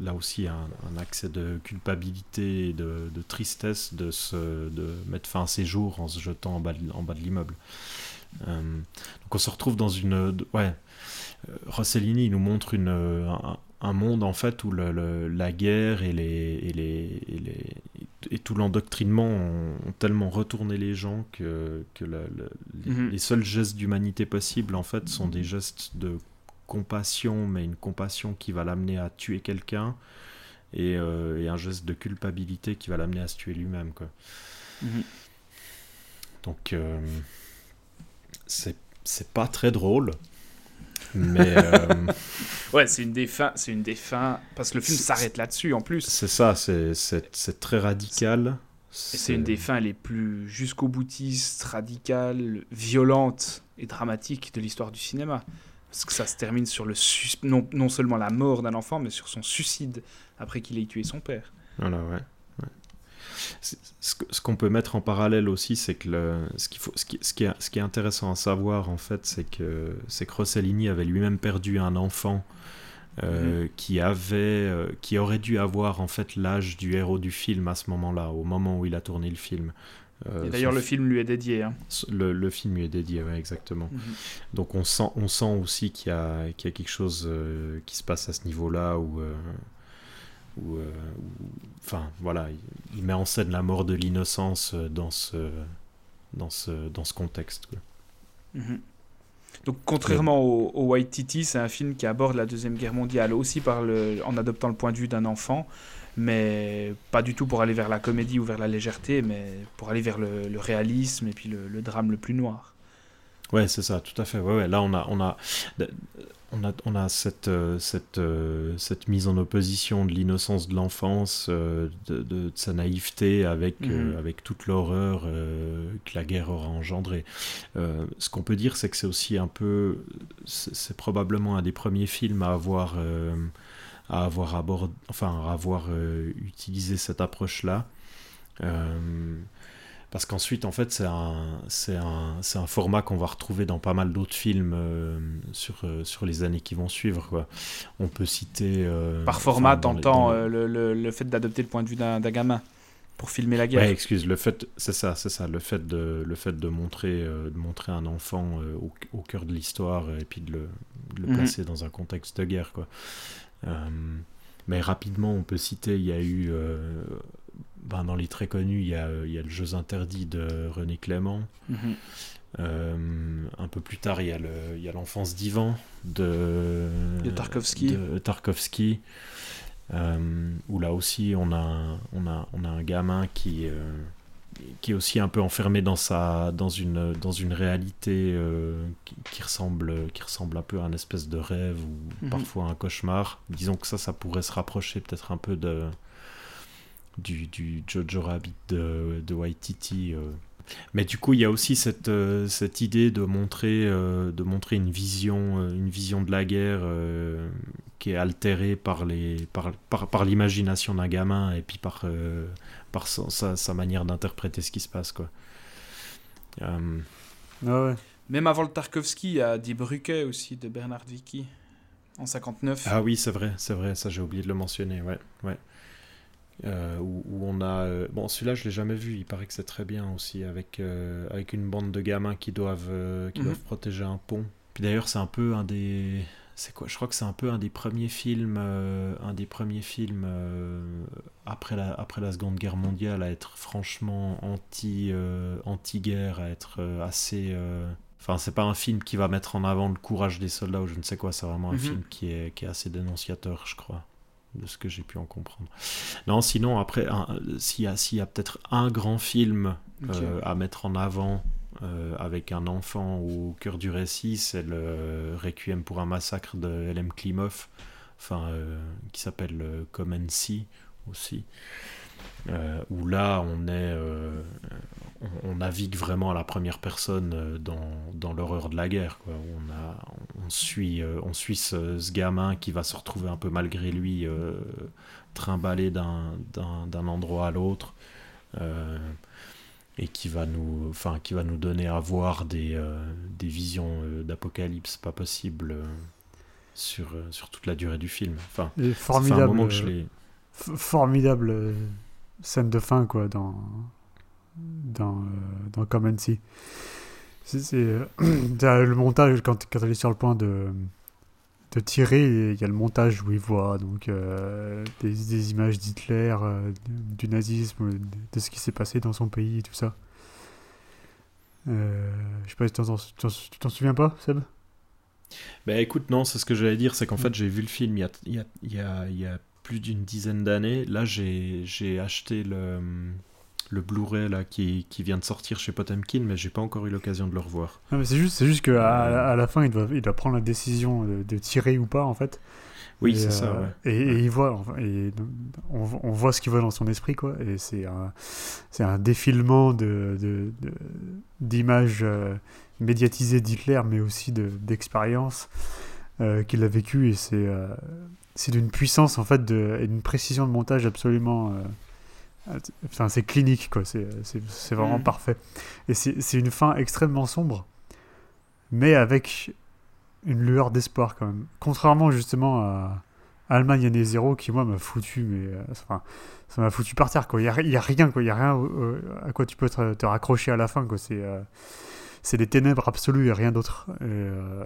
là aussi un, accès de culpabilité et de, tristesse de, se, de mettre fin à ses jours en se jetant en bas de, l'immeuble. Euh, donc on se retrouve dans une... Ouais, Rossellini nous montre une, un, un, monde en fait où le, le, la guerre et, les, et, les, et, les, et tout l'endoctrinement ont, ont, tellement retourné les gens que, mm -hmm. les seuls gestes d'humanité possibles en fait sont des gestes de compassion mais une compassion qui va l'amener à tuer quelqu'un et, euh, et, un geste de culpabilité qui va l'amener à se tuer lui-même quoi mm -hmm. donc euh, c'est pas très drôle mais euh... ouais c'est une des fins c'est une des fins parce que le film s'arrête là-dessus en plus. c'est ça c'est très radical. C'est une des fins les plus jusqu'au boutiste radicales violentes et dramatiques de l'histoire du cinéma. Parce que ça se termine sur le non, non seulement la mort d'un enfant mais sur son suicide après qu'il ait tué son père. Voilà ouais, ouais. Ce qu'on peut mettre en parallèle aussi, c'est que le, ce, qu'il faut, ce, qui, ce, qui est, ce qui est intéressant à savoir, en fait, c'est que, c'est que Rossellini avait lui-même perdu un enfant euh, mhm. qui avait, euh, qui aurait dû avoir en fait l'âge du héros du film à ce moment-là, au moment où il a tourné le film. Euh, d'ailleurs, le film lui est dédié. Hein. Le, le, film lui est dédié, ouais, exactement. Mhm. Donc on sent, on sent aussi qu'il y a, qu'il y a quelque chose qui se passe à ce niveau-là où où, enfin voilà, il, met en scène la mort de l'innocence dans ce, dans ce, dans ce contexte. Mhm. Donc contrairement au, White Titty, c'est un film qui aborde la Deuxième Guerre mondiale aussi par le, en adoptant le point de vue d'un enfant, mais pas du tout pour aller vers la comédie ou vers la légèreté, mais pour aller vers le, réalisme et puis le, drame le plus noir. Ouais, c'est ça, tout à fait. Ouais, ouais. Là, on a, on a, on a, on a cette, euh, cette, euh, cette mise en opposition de l'innocence de l'enfance, euh, de, sa naïveté avec, mhm. avec toute l'horreur que la guerre aura engendré. ce qu'on peut dire, c'est que c'est aussi un peu, c'est probablement un des premiers films à avoir, à avoir abord, enfin, à avoir utilisé cette approche-là. Parce qu'ensuite, en fait, c'est un, un, un format qu'on va retrouver dans pas mal d'autres films euh, sur, euh, sur les années qui vont suivre. Quoi. On peut citer. Euh, Par format, t'entends le, le, le, fait d'adopter le point de vue d'un, gamin pour filmer la guerre. Ouais, excuse, le fait, c'est ça, c'est ça, le fait de, le fait de montrer, de montrer un enfant au, au, cœur de l'histoire et puis de le, de le mhm. placer dans un contexte de guerre, quoi. mais rapidement, on peut citer, il y a eu ben, dans les très connus, il y a, il y a le Jeux interdits de René Clément. Mhm. Euh, un peu plus tard, il y a l'enfance d'Ivan de, de Tarkovsky. De Tarkovsky euh, où là aussi, on a, un, on a, on a un gamin qui, euh, qui est aussi un peu enfermé dans, sa, dans, une, dans une réalité qui, ressemble, qui ressemble un peu à un espèce de rêve ou mhm. parfois un cauchemar. Disons que ça, ça pourrait se rapprocher peut-être un peu de du, du Jojo Rabbit de, de Waititi. Euh. Mais du coup, il y a aussi cette, euh, cette idée de montrer, euh, de montrer une, vision, une vision de la guerre qui est altérée par, les, par, par, par l'imagination d'un gamin et puis par, par sa, sa, manière d'interpréter ce qui se passe. Quoi. Ah ouais. Même avant le Tarkovsky, il y a Die Brücke aussi de Bernard Vicky en 59. Ah oui, c'est vrai, c'est vrai, ça j'ai oublié de le mentionner, ouais. ouais. Euh, où, on a euh, bon celui-là je l'ai jamais vu il paraît que c'est très bien aussi avec euh, avec une bande de gamins qui doivent qui mhm. doivent protéger un pont puis d'ailleurs c'est un peu un des c'est quoi? Je crois que c'est un peu un des premiers films un des premiers films après la après la seconde guerre mondiale à être franchement anti anti guerre à être assez Enfin, c'est pas un film qui va mettre en avant le courage des soldats ou je ne sais quoi, c'est vraiment un mhm. film qui est, qui est assez dénonciateur, je crois de ce que j'ai pu en comprendre. Non, sinon, après, s'il y a, a peut-être un grand film euh, à mettre en avant euh, avec un enfant au cœur du récit, c'est le Requiem pour un massacre de L.M. Klimov, enfin, euh, qui s'appelle Common Sea aussi. Où là on est on, navigue vraiment à la première personne dans, dans l'horreur de la guerre quoi. On, a, on suit, euh, on suit ce, gamin qui va se retrouver un peu malgré lui euh, trimballé d'un endroit à l'autre euh, et qui va nous, enfin, qui va nous donner à voir des, des visions d'apocalypse pas possibles sur, sur toute la durée du film. Enfin, formidable, formidable scène de fin quoi dans dans dans Common c'est euh, le montage quand, quand elle est sur le point de, de tirer, il y a le montage où il voit donc euh, des, des, images d'Hitler, euh, du nazisme, de, ce qui s'est passé dans son pays, tout ça. je sais pas, tu t'en souviens pas, Seb? Bah écoute, non, c'est ce que j'allais dire, c'est qu'en fait j'ai vu le film y a, il y a, il y a plus d'une dizaine d'années. Là j'ai acheté le le Blu-ray là qui, qui, vient de sortir chez Potemkin, mais j'ai pas encore eu l'occasion de le revoir. Non, mais c'est juste, c'est juste qu'à euh. à la fin, il doit, il doit prendre la décision de, tirer ou pas, en fait. Oui, c'est ça. Euh, et, il voit, et on, on, voit ce qu'il voit dans son esprit, quoi. Et c'est un, c'est un défilement de, de, d'images euh, médiatisées d'Hitler, mais aussi de, d'expériences qu'il a vécues. Et c'est, c'est d'une puissance, en fait, de, et d'une précision de montage absolument Enfin, c'est clinique, quoi. C'est c'est- c'est vraiment Mm. parfait. Et c'est c'est une fin extrêmement sombre, mais avec une lueur d'espoir, quand même. Contrairement, justement, à Allemagne année zéro, qui, moi, m'a foutu, mais. euh, enfin, ça m'a foutu par terre, quoi. Il y a, y a rien, quoi. Il y a rien euh, à quoi tu peux te, te raccrocher à la fin, quoi. C'est. euh, c'est des ténèbres absolues et rien d'autre. Et, euh,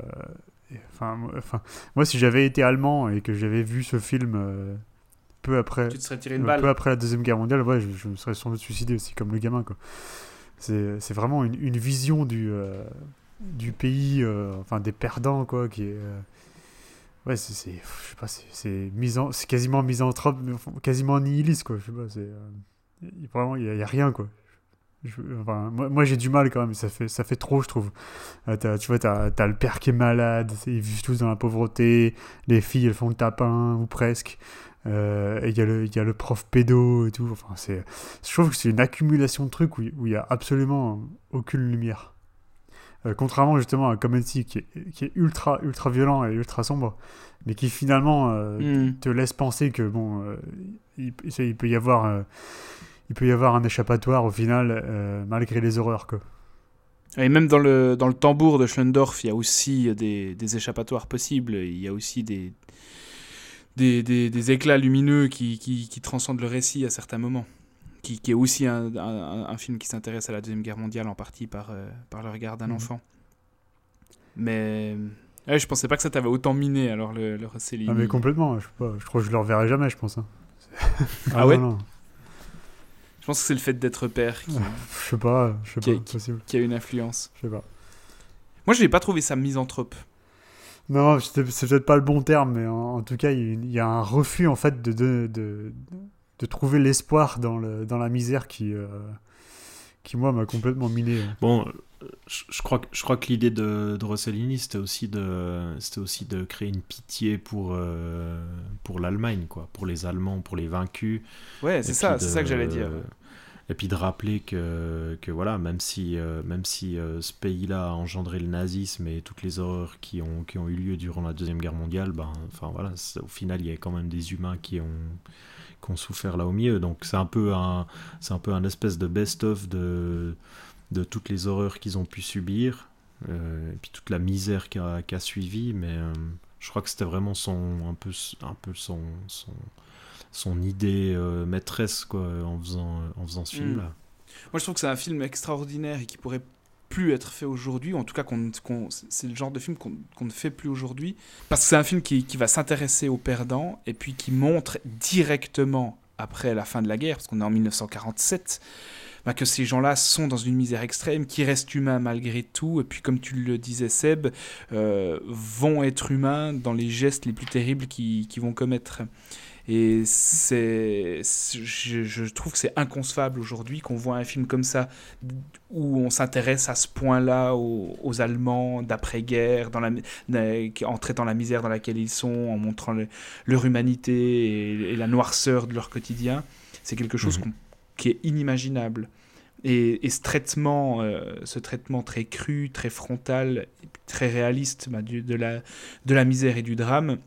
enfin, moi- enfin, moi, si j'avais été allemand et que j'avais vu ce film euh, peu après, Tu te serais tiré une euh, balle. peu après la deuxième guerre mondiale, ouais, je, je me serais sans doute suicidé aussi, comme le gamin, quoi. C'est c'est vraiment une, une vision du, euh, du pays, euh, enfin des perdants, quoi, qui est. euh, ouais, c'est. c'est- Je sais pas, c'est- c'est misan- c'est quasiment misanthrope, quasiment nihiliste, quoi. Je sais pas, c'est. euh, il- vraiment, il y, y a rien, quoi. Je- enfin, moi, moi, j'ai du mal quand même, ça fait, ça fait trop, je trouve. Euh, tu vois, t'as as le père qui est malade, ils vivent tous dans la pauvreté, les filles elles font le tapin, ou presque. Euh, et il y, a le- il y a le prof pédo et tout. Enfin, je trouve que c'est une accumulation de trucs où il y a absolument aucune lumière. Euh, contrairement justement à Comedy qui est, qui est ultra, ultra violent et ultra sombre, mais qui finalement euh, Mm. te laisse penser que bon, euh, il, il peut y avoir, euh, il peut y avoir un échappatoire au final euh, malgré les horreurs quoi. Et même dans le, dans le tambour de Schlendorf, il y a aussi des, des échappatoires possibles. Il y a aussi des, des, des, des éclats lumineux qui, qui, qui transcendent le récit à certains moments. Qui, qui est aussi un, un, un film qui s'intéresse à la Deuxième Guerre mondiale en partie par, euh, par le regard d'un Mhm. enfant. Mais ouais, je pensais pas que ça t'avait autant miné alors le, le Rossellini. Ah, mais complètement, je, sais pas, je crois que je le reverrai jamais, je pense. hein. Ah ouais? Non, non. Je pense que c'est le fait d'être père qui, Je sais pas, je sais Qui- pas, possible, qui a une influence. je sais pas. Moi, je n'ai pas trouvé ça misanthrope. Non, c'est peut-être pas le bon terme, mais en, en tout cas, il y a une- il y a un refus en fait de, de, de, de trouver l'espoir dans, le, dans la misère qui, euh, qui moi, m'a complètement miné. Bon, euh, je, je crois, que- je crois que l'idée de, de Rossellini, c'était aussi de, c'était aussi de créer une pitié pour, euh, pour l'Allemagne, quoi, pour les Allemands, pour les vaincus. Ouais, c'est ça, c'est ça que j'allais dire. Et puis de rappeler que, que voilà, même si, euh, même si euh, ce pays-là a engendré le nazisme et toutes les horreurs qui ont, qui ont eu lieu durant la Deuxième Guerre mondiale, ben, enfin, voilà, au final, il y a quand même des humains qui ont, qui ont souffert là au milieu. Donc c'est un peu un, c'est un peu un espèce de best-of de, de toutes les horreurs qu'ils ont pu subir, euh, et puis toute la misère qui a, qui a suivi. Mais euh, je crois que c'était vraiment son, un peu, un peu son, son, son idée euh, maîtresse quoi, en faisant, en faisant ce Mm. film-là. Moi, je trouve que c'est un film extraordinaire et qui pourrait plus être fait aujourd'hui. En tout cas, qu'on, c'est le genre de film qu'on, ne fait plus aujourd'hui. Parce que c'est un film qui, va s'intéresser aux perdants et puis qui montre directement après la fin de la guerre, parce qu'on est en 1947, bah, que ces gens-là sont dans une misère extrême, qui restent humains malgré tout, et puis comme tu le disais Seb, euh, vont être humains dans les gestes les plus terribles qu'ils vont commettre. Et c'est, je, je trouve que c'est inconcevable aujourd'hui qu'on voit un film comme ça où on s'intéresse à ce point-là aux, aux Allemands d'après-guerre, dans la, en traitant la misère dans laquelle ils sont, en montrant le- leur humanité et, et la noirceur de leur quotidien. C'est quelque chose Mhm. qui est inimaginable. Et, et ce traitement, euh, ce traitement très cru, très frontal, très réaliste bah, du- de, la, de la misère et du drame,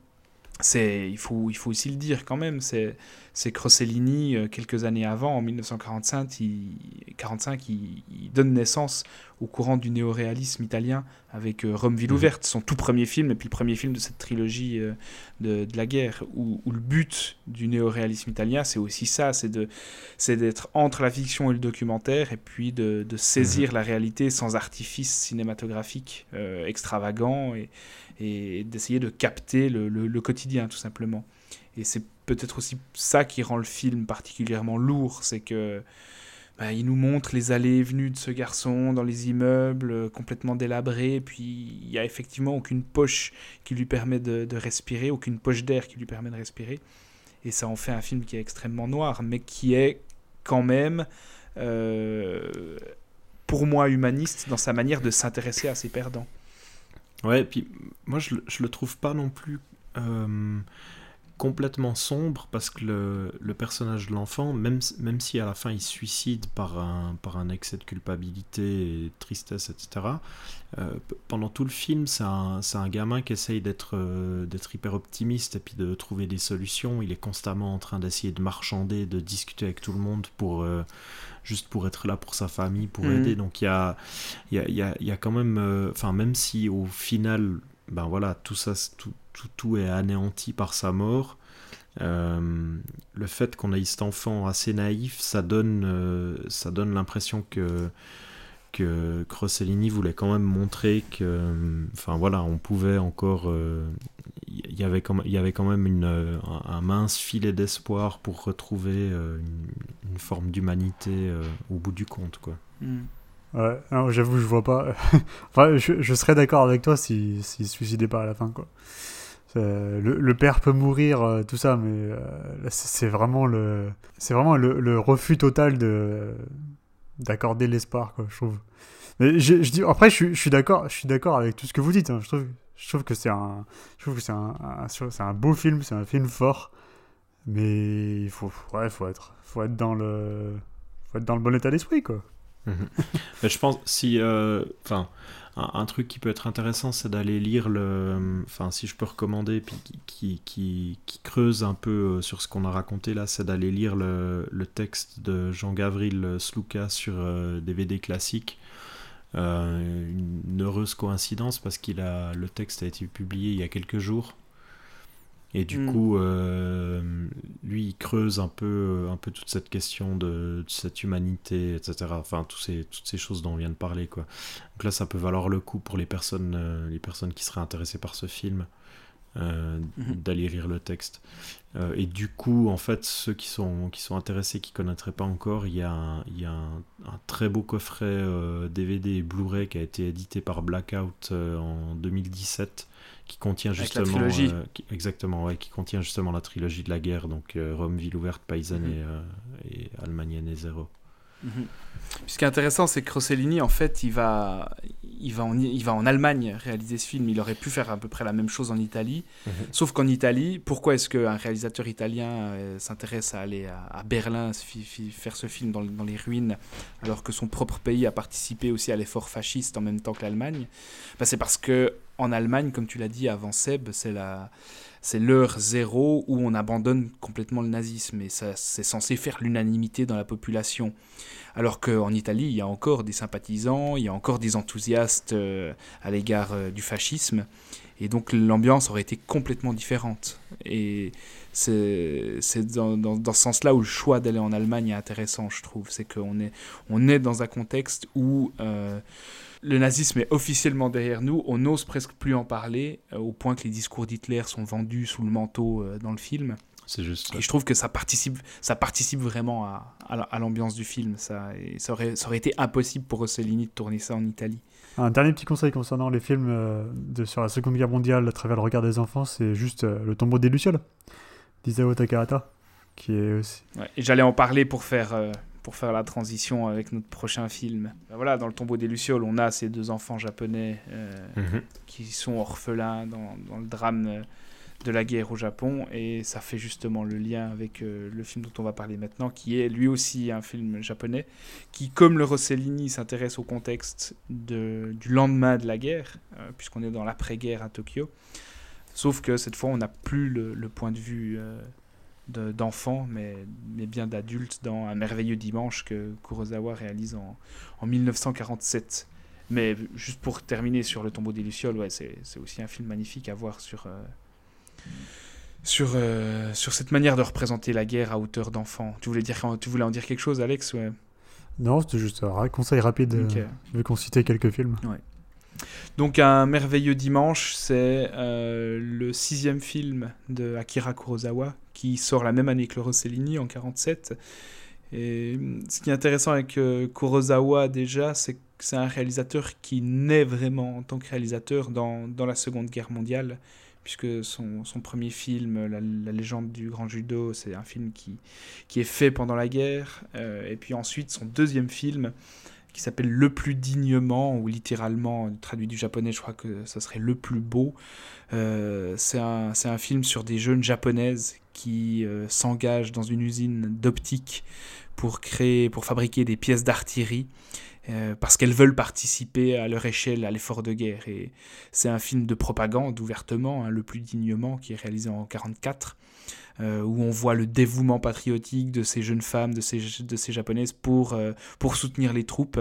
c'est il faut il faut aussi le dire quand même c'est c'est que Rossellini euh, quelques années avant en 1945 il, 45 il, il donne naissance au courant du néoréalisme italien avec euh, Rome ville Mhm. ouverte son tout premier film et puis le premier film de cette trilogie euh, de, de la guerre où, où le but du néoréalisme italien c'est aussi ça c'est de c'est d'être entre la fiction et le documentaire et puis de, de saisir la réalité sans artifice cinématographique euh, extravagant et, et d'essayer de capter le, quotidien tout simplement. Et c'est peut-être aussi ça qui rend le film particulièrement lourd, c'est que bah, il nous montre les allées et venues de ce garçon dans les immeubles euh, complètement délabrés, et puis il y a effectivement aucune poche qui lui permet de, de respirer, aucune poche d'air qui lui permet de respirer, et ça en fait un film qui est extrêmement noir, mais qui est quand même euh, pour moi humaniste dans sa manière de s'intéresser à ses perdants. Ouais, et puis moi je, je le trouve pas non plus euh, complètement sombre parce que le, le personnage de l'enfant, même, même si à la fin il se suicide par un, par un excès de culpabilité et de tristesse, etc., euh, pendant tout le film, c'est un, un gamin qui essaye d'être euh, d'être hyper optimiste et puis de trouver des solutions. Il est constamment en train d'essayer de marchander, de discuter avec tout le monde pour, euh, juste pour être là pour sa famille, pour Mhm. aider. Donc il y a, y, a, y, a, il y a quand même, enfin même si au final, ben voilà, tout ça, tout, tout, tout est anéanti par sa mort. euh, le fait qu'on ait cet enfant assez naïf, ça donne, euh, ça donne l'impression que que Rossellini voulait quand même montrer que, euh, enfin voilà, on pouvait encore, il y avait quand même, y avait quand même une, un, mince filet d'espoir pour retrouver une, forme d'humanité au bout du compte, quoi. Mm. Ouais, j'avoue, je vois pas. enfin, je, serais d'accord avec toi s'il s'il se suicidait pas à la fin, quoi. Le, le père peut mourir, euh, tout ça, mais euh, c'est vraiment le, c'est vraiment le, refus total de d'accorder l'espoir, quoi. Je trouve. Mais je, dis, après, je, je suis d'accord, je suis d'accord avec tout ce que vous dites. hein. Je trouve, je trouve que c'est un, je trouve que c'est un- c'est un beau film, c'est un film fort, mais il faut, ouais, faut être, faut être dans le, faut être dans le bon état d'esprit, quoi. Mhm. Mais je pense si, euh, enfin, un, un truc qui peut être intéressant, c'est d'aller lire le, enfin, si je peux recommander, puis qui, qui, qui, qui creuse un peu euh, sur ce qu'on a raconté là, c'est d'aller lire le, le texte de Jean-Gavril Slouka sur euh, DVD classique. Euh, une heureuse coïncidence parce qu'il a le texte a été publié il y a quelques jours et du Mm. coup euh, lui il creuse un peu un peu toute cette question de, de cette humanité etc enfin tous ces, toutes ces choses dont on vient de parler quoi donc là ça peut valoir le coup pour les personnes euh, les personnes qui seraient intéressées par ce film euh, Mhm. d'aller lire le texte Euh, et du coup en fait ceux qui sont qui sont intéressés qui connaîtraient pas encore il y a un, il y a un, un très beau coffret euh, DVD et Blu-ray qui a été édité par Blackout euh, en 2017 qui contient Avec la justement trilogie. euh, qui- exactement ouais qui contient justement la trilogie de la guerre donc euh, Rome ville ouverte Paysanne Mhm. et, euh, et Allemagne année zéro Mhm. Ce qui est intéressant, c'est que Rossellini, en fait, il va, il, va en, il va en Allemagne réaliser ce film. Il aurait pu faire à peu près la même chose en Italie. Mhm. Sauf qu'en Italie, pourquoi est-ce qu'un réalisateur italien euh, s'intéresse à aller à, à Berlin faire ce film dans, dans les ruines, alors que son propre pays a participé aussi à l'effort fasciste en même temps que l'Allemagne? Bah, C'est parce que en Allemagne, comme tu l'as dit avant Seb, c'est la... C'est l'heure zéro où on abandonne complètement le nazisme et ça, c'est censé faire l'unanimité dans la population. Alors qu'en Italie, il y a encore des sympathisants, il y a encore des enthousiastes euh, à l'égard euh, du fascisme. Et donc l'ambiance aurait été complètement différente. Et c'est dans, dans, dans ce sens-là où le choix d'aller en Allemagne est intéressant, je trouve. C'est qu'on est, on est dans un contexte où euh, le nazisme est officiellement derrière nous, on n'ose presque plus en parler, euh, au point que les discours d'Hitler sont vendus sous le manteau euh, dans le film. c'est juste ça. Et je trouve que ça participe, ça participe vraiment à, à la- à l'ambiance du film. Ça, et ça, aurait, ça aurait été impossible pour Rossellini de tourner ça en Italie. Un dernier petit conseil concernant les films euh, de, sur la Seconde Guerre mondiale à travers le regard des enfants, c'est juste Le tombeau des Lucioles d'Isao Takahata, qui est aussi. Ouais, et j'allais en parler pour faire, euh, pour faire la transition avec notre prochain film. Ben voilà, dans le tombeau des Lucioles, on a ces deux enfants japonais euh, Mhm. qui sont orphelins dans, dans le drame euh, de la guerre au Japon. Et ça fait justement le lien avec euh, le film dont on va parler maintenant, qui est lui aussi un film japonais, qui, comme le Rossellini, s'intéresse au contexte de, du lendemain de la guerre, euh, puisqu'on est dans l'après-guerre à Tokyo. Sauf que cette fois, on n'a plus le, le point de vue euh, de- d'enfant, mais, mais bien d'adulte dans Un merveilleux dimanche que Kurosawa réalise en, en 1947. Mais juste pour terminer sur Le tombeau des Lucioles, ouais, c'est aussi un film magnifique à voir sur, euh, sur, euh, sur cette manière de représenter la guerre à hauteur d'enfant. Tu voulais, dire, tu voulais en dire quelque chose, Alex ouais? Non, c'était juste un conseil rapide, euh, Ok. vu qu'on citait quelques films. Donc un merveilleux dimanche, c'est euh, le sixième film de Akira Kurosawa qui sort la même année que le Rossellini en 47. Et ce qui est intéressant avec euh, Kurosawa déjà, c'est que c'est un réalisateur qui naît vraiment en tant que réalisateur dans, dans la Seconde Guerre mondiale, puisque son, son premier film, la, La légende du grand judo, c'est un film qui, qui est fait pendant la guerre. Euh, et puis ensuite, son deuxième film, qui s'appelle Le plus dignement, ou littéralement, traduit du japonais, je crois que ça serait Le plus beau. Euh, c'est un, un, film sur des jeunes japonaises qui euh, s'engagent dans une usine d'optique pour créer, pour fabriquer des pièces d'artillerie. Euh, parce qu'elles veulent participer à leur échelle à l'effort de guerre. Et c'est un film de propagande ouvertement, hein, le plus dignement, qui est réalisé en 1944, euh, où on voit le dévouement patriotique de ces jeunes femmes, de ces, de ces japonaises pour, euh, pour soutenir les troupes.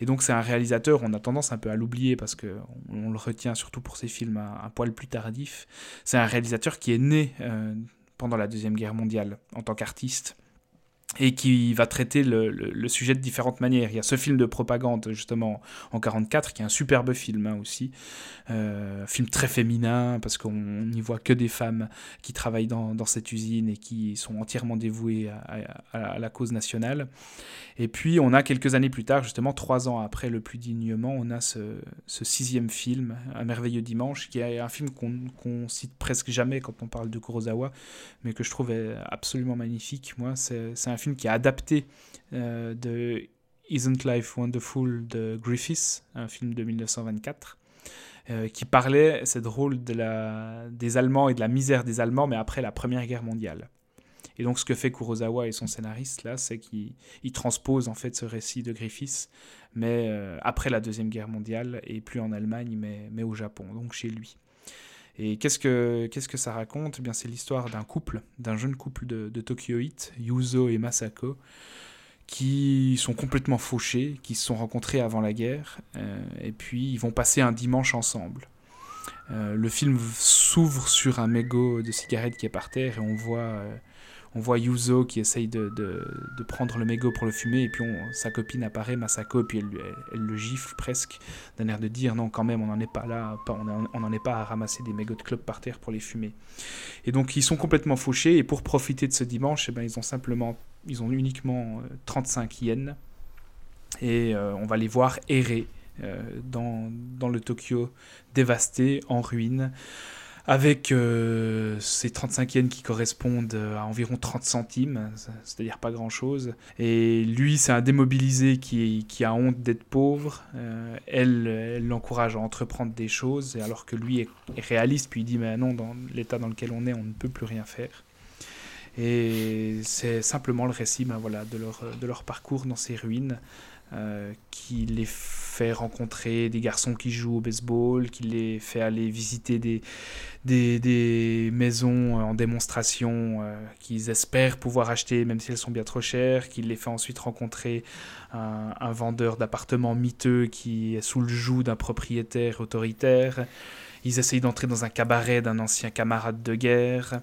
Et donc c'est un réalisateur, on a tendance un peu à l'oublier parce qu'on on le retient surtout pour ses films un, un poil plus tardifs. C'est un réalisateur qui est né pendant la Deuxième Guerre mondiale en tant qu'artiste et qui va traiter le, le, sujet de différentes manières. Il y a ce film de propagande, justement, en 44, qui est un superbe film hein, aussi. Euh, film très féminin, parce qu'on n'y voit que des femmes qui travaillent dans, dans, cette usine et qui sont entièrement dévouées à, la cause nationale. Et puis, on a quelques années plus tard, justement, trois ans après Le Plus dignement, on a ce, ce sixième film, Un merveilleux dimanche, qui est un film qu'on cite presque jamais quand on parle de Kurosawa, mais que je trouve absolument magnifique. Moi, c'est un film qui est adapté euh, de Isn't Life Wonderful de Griffiths, un film de 1924. Euh, qui parlait, c'est drôle, de des Allemands et de la misère des Allemands, mais après la Première Guerre mondiale. Et donc ce que fait Kurosawa et son scénariste là, c'est qu'il transpose en fait ce récit de Griffiths, mais euh, après la Deuxième Guerre mondiale, et plus en Allemagne, mais au Japon, donc chez lui. Et qu'est-ce que, qu'est-ce que ça raconte? Eh bien, C'est l'histoire d'un couple, d'un jeune couple de, de Tokyoïtes, Yuzo et Masako, qui sont complètement fauchés, qui se sont rencontrés avant la guerre, euh, et puis ils vont passer un dimanche ensemble. Euh, le film s'ouvre sur un mégot de cigarette qui est par terre, et on voit euh, on voit Yuzo qui essaye de, prendre le mégot pour le fumer, et puis sa copine apparaît, Masako, et puis elle, le gifle presque, d'un air de dire non, quand même, on n'en est pas là, on n'en est pas à ramasser des mégots de clope par terre pour les fumer. Et donc ils sont complètement fauchés, et pour profiter de ce dimanche, eh ben, ils ont simplement, uniquement 35 euh, yens, et euh, on va les voir errer euh, dans, dans le Tokyo dévasté, en ruine avec euh, ces 35 yens qui correspondent à environ 30 centimes, c'est-à-dire pas grand-chose. Et lui, c'est un démobilisé qui, qui a honte d'être pauvre. Euh, elle l'encourage à entreprendre des choses, alors que lui est, réaliste, puis il dit, mais non, dans l'état dans lequel on est, on ne peut plus rien faire. Et c'est simplement le récit ben voilà, de, leur, de leur parcours dans ces ruines. Euh, qui les fait rencontrer des garçons qui jouent au baseball, qui les fait aller visiter des, des, des maisons en démonstration euh, qu'ils espèrent pouvoir acheter même si elles sont bien trop chères, qui les fait ensuite rencontrer un, vendeur d'appartements miteux qui est sous le joug d'un propriétaire autoritaire. Ils essayent d'entrer dans un cabaret d'un ancien camarade de guerre.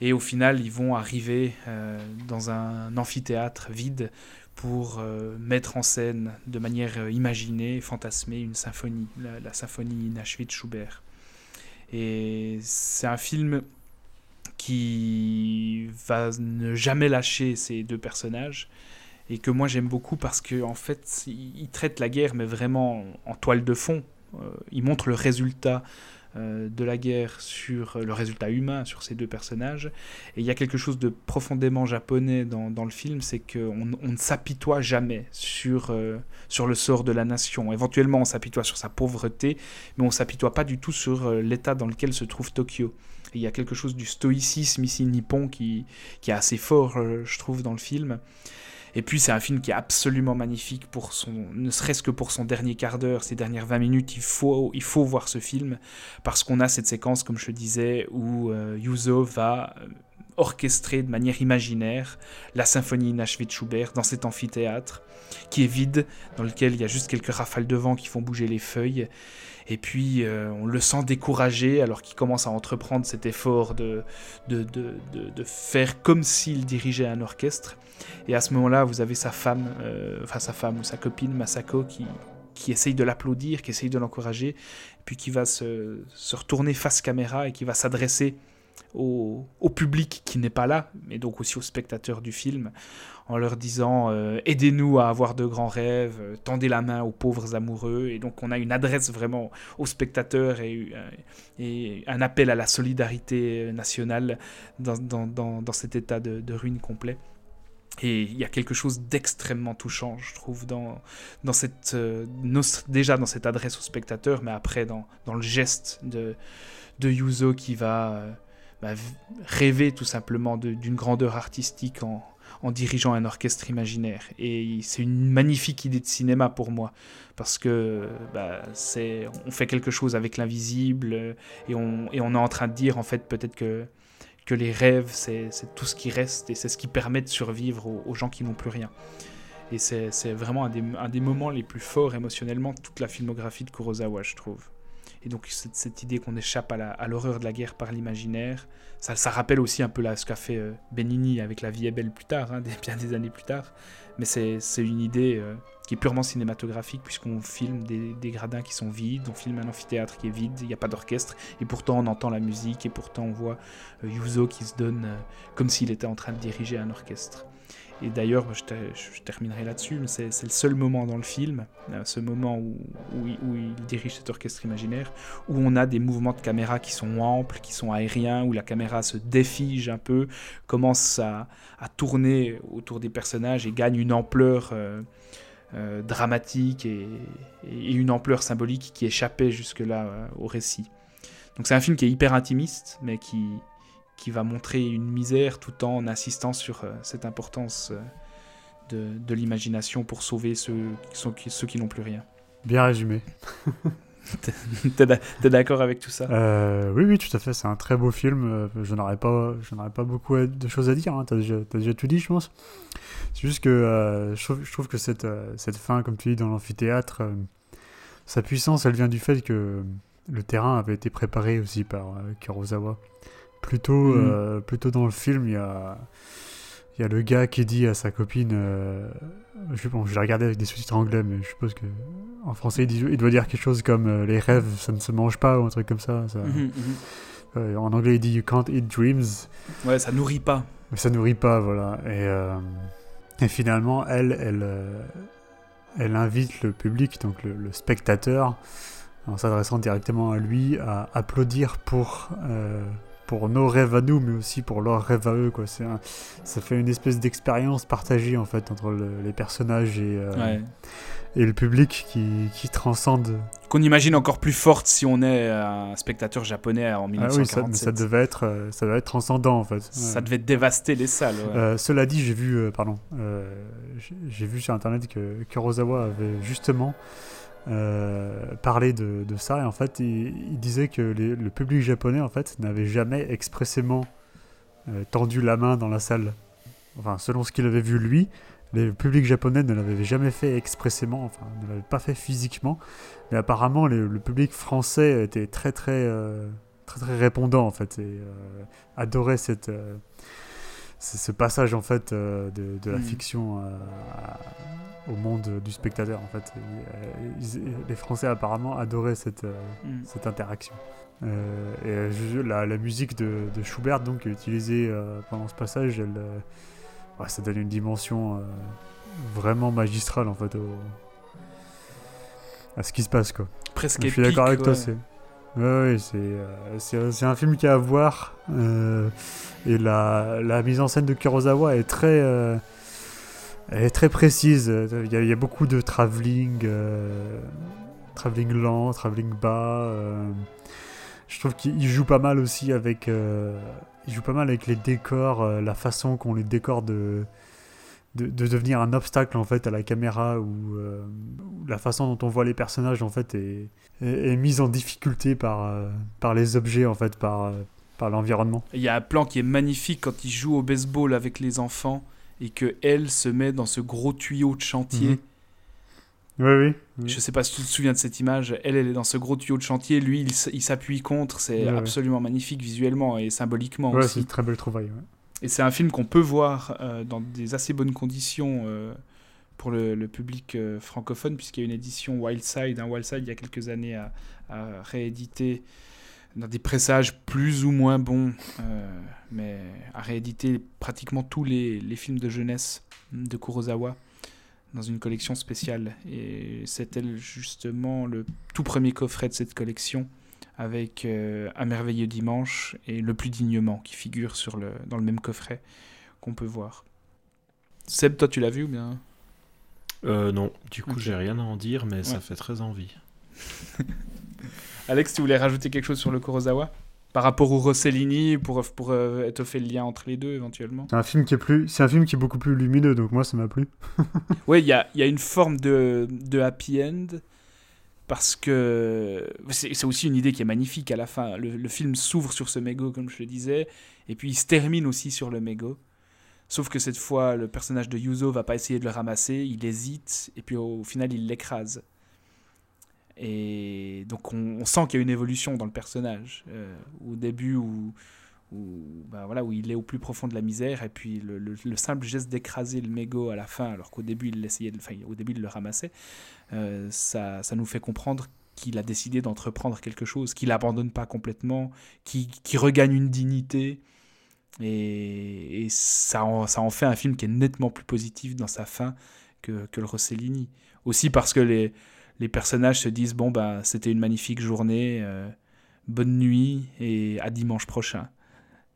Et au final, ils vont arriver euh, dans un amphithéâtre vide pour euh, mettre en scène de manière euh, imaginée, fantasmée, une symphonie, la, symphonie inachevée de Schubert. Et c'est un film qui va ne jamais lâcher ces deux personnages et que moi j'aime beaucoup parce que en fait il traite la guerre mais vraiment en toile de fond. Euh, il montre le résultat de la guerre sur le résultat humain sur ces deux personnages. Et il y a quelque chose de profondément japonais dans, dans le film, c'est qu'on on ne s'apitoie jamais sur, euh, sur le sort de la nation. Éventuellement, on s'apitoie sur sa pauvreté, mais on s'apitoie pas du tout sur euh, l'état dans lequel se trouve Tokyo. Il y a quelque chose du stoïcisme ici nippon qui, qui est assez fort, je trouve, dans le film. Et puis c'est un film qui est absolument magnifique pour son, ne serait-ce que pour son dernier quart d'heure, ses dernières 20 minutes, il faut, voir ce film parce qu'on a cette séquence, comme je disais, où euh, Yuzo va euh, orchestrer de manière imaginaire la symphonie inachevée de Schubert dans cet amphithéâtre qui est vide, dans lequel il y a juste quelques rafales de vent qui font bouger les feuilles. Et puis euh, on le sent découragé alors qu'il commence à entreprendre cet effort de, de, de, de faire comme s'il dirigeait un orchestre. Et à ce moment-là, vous avez sa femme, euh, enfin sa femme ou sa copine Masako qui, qui essaye de l'applaudir, qui essaye de l'encourager, puis qui va se, se, retourner face caméra et qui va s'adresser au, public qui n'est pas là, mais donc aussi aux spectateurs du film, en leur disant euh, aidez-nous à avoir de grands rêves, euh, tendez la main aux pauvres amoureux. Et donc on a une adresse vraiment aux spectateurs et, euh, un appel à la solidarité nationale dans, dans, dans, cet état de, ruine complet. Et il y a quelque chose d'extrêmement touchant, je trouve, dans, dans cette, déjà dans cette adresse au spectateur, mais après dans, dans le geste de, de Yuzo qui va bah, rêver tout simplement d'une grandeur artistique en, dirigeant un orchestre imaginaire. Et c'est une magnifique idée de cinéma pour moi, parce que bah, on fait quelque chose avec l'invisible, et on, et on est en train de dire en fait peut-être que que les rêves, c'est tout ce qui reste et c'est ce qui permet de survivre aux, gens qui n'ont plus rien. Et c'est vraiment un des, un des, moments les plus forts émotionnellement de toute la filmographie de Kurosawa, je trouve. Et donc cette, cette idée qu'on échappe à l'horreur de la guerre par l'imaginaire, ça, ça, rappelle aussi un peu là, ce qu'a fait euh, Benigni avec La vie est belle plus tard, hein, bien des années plus tard. Mais c'est une idée euh, qui est purement cinématographique puisqu'on filme des, des, gradins qui sont vides, on filme un amphithéâtre qui est vide, il n'y a pas d'orchestre, et pourtant on entend la musique, et pourtant on voit euh, Yuzo qui se donne comme s'il était en train de diriger un orchestre. Et d'ailleurs, je, terminerai là-dessus, mais c'est le seul moment dans le film, euh, ce moment où, il, dirige cet orchestre imaginaire, où on a des mouvements de caméra qui sont amples, qui sont aériens, où la caméra se défige un peu, commence à, tourner autour des personnages et gagne une ampleur euh, euh, dramatique et, une ampleur symbolique qui échappait jusque-là au récit. Donc c'est un film qui est hyper intimiste, mais qui, qui va montrer une misère tout en insistant sur euh, cette importance euh, de, de l'imagination pour sauver ceux, qui, ceux qui n'ont plus rien. Bien résumé. T'es d'accord avec tout ça? Euh, Oui, oui, tout à fait. C'est un très beau film. Je n'aurais pas, je pas beaucoup de choses à dire. Hein. T'as déjà, as déjà tout dit, je pense. C'est juste que je, trouve, je, trouve, que cette, cette fin, comme tu dis, dans l'amphithéâtre, sa puissance, elle vient du fait que le terrain avait été préparé aussi par Kurosawa. Plutôt, mm. euh, plutôt dans le film, il y a, y a le gars qui dit à sa copine. Euh, je, bon, je l'ai regardé avec des sous-titres anglais, mais je suppose que en français, il, il doit dire quelque chose comme euh, les rêves, ça ne se mange pas ou un truc comme ça. Mhm, mhm. en anglais, il dit You can't eat dreams. Ouais, ça nourrit pas. Mais ça nourrit pas, voilà. Et, et finalement, elle, elle, elle invite le public, donc le, le spectateur, en s'adressant directement à lui, à applaudir pour pour nos rêves à nous, mais aussi pour leurs rêves à eux. Quoi. Un, ça fait une espèce d'expérience partagée en fait entre les personnages et, euh, et le public qui, qui transcende. Qu'on imagine encore plus forte si on est un spectateur japonais en 1947. Ah oui, ça, devait être, euh, ça devait être transcendant en fait. Ça devait dévaster les salles. Euh, cela dit, j'ai vu, pardon, j'ai vu sur internet que Kurosawa avait justement euh, parler de, ça et en fait il, disait que le public japonais en fait n'avait jamais expressément euh, tendu la main dans la salle. Enfin, selon ce qu'il avait vu lui, le public japonais ne l'avait jamais fait expressément, enfin ne l'avait pas fait physiquement, mais apparemment le, public français était très très euh, très très répondant en fait et adorait cette ce passage en fait de, de, la mm. fiction au monde du spectateur en fait. les Français apparemment adoraient cette, euh, mm. cette interaction. Euh, et la, la, musique de, de, Schubert donc utilisée euh, pendant ce passage, elle, ça donne une dimension vraiment magistrale en fait à ce qui se passe quoi. Presque Je suis d'accord avec toi. C'est... Ouais, c'est, c'est, un film qui a à voir. et la, la, mise en scène de Kurosawa est très elle est très précise. Il y a, beaucoup de travelling, euh, travelling lent, travelling bas. Euh. je trouve qu'il joue pas mal aussi avec, euh, il joue pas mal avec les décors, la façon qu'on les décore de, de, devenir un obstacle en fait à la caméra ou la façon dont on voit les personnages en fait est, est, mise en difficulté par, par les objets en fait, par, par l'environnement. Il y a un plan qui est magnifique quand il joue au baseball avec les enfants et que elle se met dans ce gros tuyau de chantier. Mhm. Oui, oui, Je sais pas si tu te souviens de cette image. Elle, elle est dans ce gros tuyau de chantier. Lui, il, s'appuie contre. C'est absolument magnifique visuellement et symboliquement ouais, aussi. c'est une très belle trouvaille. Et c'est un film qu'on peut voir euh, dans des assez bonnes conditions euh, pour le, public euh, francophone, puisqu'il y a une édition Wildside. Hein, Wildside, il y a quelques années, a, réédité dans des pressages plus ou moins bons, euh, mais a réédité pratiquement tous les, films de jeunesse de Kurosawa dans une collection spéciale. Et c'était justement le tout premier coffret de cette collection avec euh, Un merveilleux dimanche et Le plus dignement qui figure sur le, dans le même coffret qu'on peut voir. Seb, toi, tu l'as vu ou bien? Euh, non, du coup, j'ai rien à en dire, mais ça fait très envie. Alex, tu voulais rajouter quelque chose sur le Kurosawa? Par rapport au Rossellini, pour, pour euh, étoffer le lien entre les deux éventuellement? C'est un film qui est plus, c'est un film qui est beaucoup plus lumineux, donc moi ça m'a plu. Oui, il y a, il y a une forme de, de happy end, parce que c'est c'est aussi une idée qui est magnifique à la fin. Le, le film s'ouvre sur ce mégot, comme je le disais, et puis il se termine aussi sur le mégot. Sauf que cette fois, le personnage de Yuzo va pas essayer de le ramasser, il hésite, et puis au, final, il l'écrase. Et donc on, sent qu'il y a une évolution dans le personnage. euh, au début, où, où, bah voilà, où il est au plus profond de la misère, et puis le, le- le simple geste d'écraser le mégot à la fin, alors qu'au début il essayait, de, au début il le ramassait, euh, ça, ça nous fait comprendre qu'il a décidé d'entreprendre quelque chose, qu'il abandonne pas complètement, qu'il regagne une dignité. Et, ça, en, fait un film qui est nettement plus positif dans sa fin que, le Rossellini. Aussi parce que les, personnages se disent bon ben c'était une magnifique journée, euh, bonne nuit et à dimanche prochain.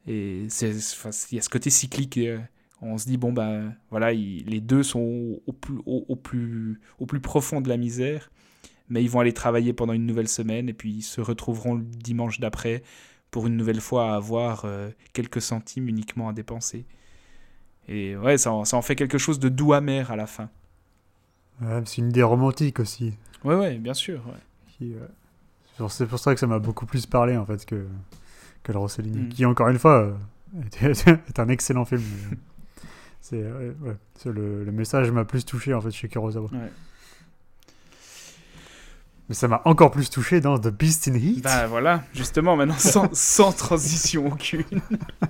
Et il y a ce côté cyclique. euh, on se dit bon ben voilà, il- les deux sont au plus, au, au plus, au plus profond de la misère, mais ils vont aller travailler pendant une nouvelle semaine et puis ils se retrouveront le dimanche d'après pour une nouvelle fois avoir euh, quelques centimes uniquement à dépenser. Et ouais, ça, en- ça en fait quelque chose de doux amer à la fin. Ouais, c'est une idée romantique aussi. Ouais, ouais, bien sûr. ouais. euh, c'est pour- ça que ça m'a beaucoup plus parlé en fait que, que le Rossellini, Mm. qui encore une fois euh, est, est un excellent film. c'est ouais, le, le message m'a plus touché en fait chez Kurosawa. Ouais. Mais ça m'a encore plus touché dans The Beast in Heat. Bah voilà, justement, maintenant sans, sans transition aucune.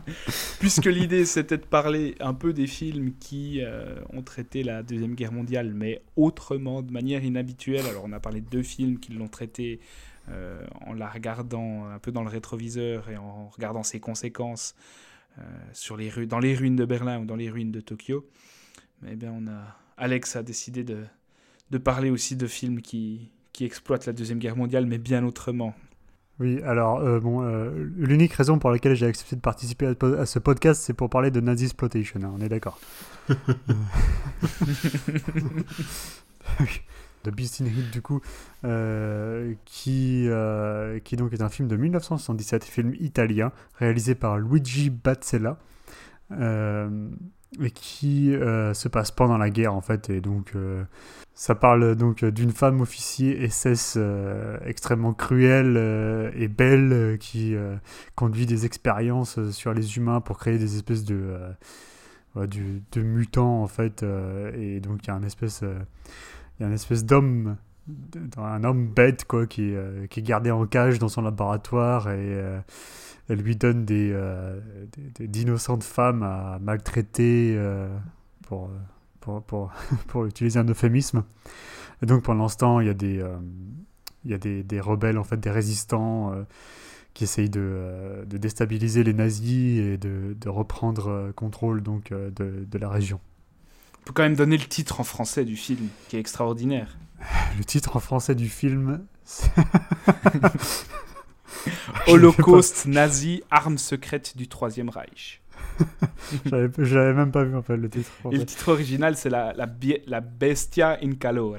Puisque l'idée c'était de parler un peu des films qui euh, ont traité la Deuxième Guerre mondiale, mais autrement, de manière inhabituelle. Alors on a parlé de deux films qui l'ont traité euh, en la regardant un peu dans le rétroviseur et en regardant ses conséquences euh, sur les rues, dans les ruines de Berlin ou dans les ruines de Tokyo. Mais bien on a... Alex a décidé de, de parler aussi de films qui, qui exploitent la Deuxième Guerre mondiale, mais bien autrement. Oui, alors euh, bon, euh, l'unique raison pour laquelle j'ai accepté de participer à, à ce podcast, c'est pour parler de Nazi Exploitation, hein, on est d'accord. The Beast in Heat, du coup, euh, qui, euh, qui donc est un film de 1977, film italien, réalisé par Luigi Bazzella, euh, et qui euh, se passe pendant la guerre, en fait, et donc... euh, ça parle donc d'une femme officier SS euh, extrêmement cruelle et belle qui conduit des expériences sur les humains pour créer des espèces de, de mutants en fait. et donc il y a un espèce, il y espèce d'homme, un homme bête quoi, qui, qui est gardé en cage dans son laboratoire et elle lui donne des, euh, d'innocentes femmes à maltraiter euh, pour, pour, pour, pour utiliser un euphémisme. Et donc pendant ce temps, il y a des, euh, il y a des, des rebelles, en fait, des résistants euh, qui essayent de, de déstabiliser les nazis et de, de reprendre contrôle donc, de, de la région. On peut quand même donner le titre en français du film, qui est extraordinaire. Le titre en français du film, Holocauste nazi, armes secrètes du Troisième Reich. Je l'avais même pas vu en fait le titre. Et le titre original, c'est la, la, la Bestia in Calore.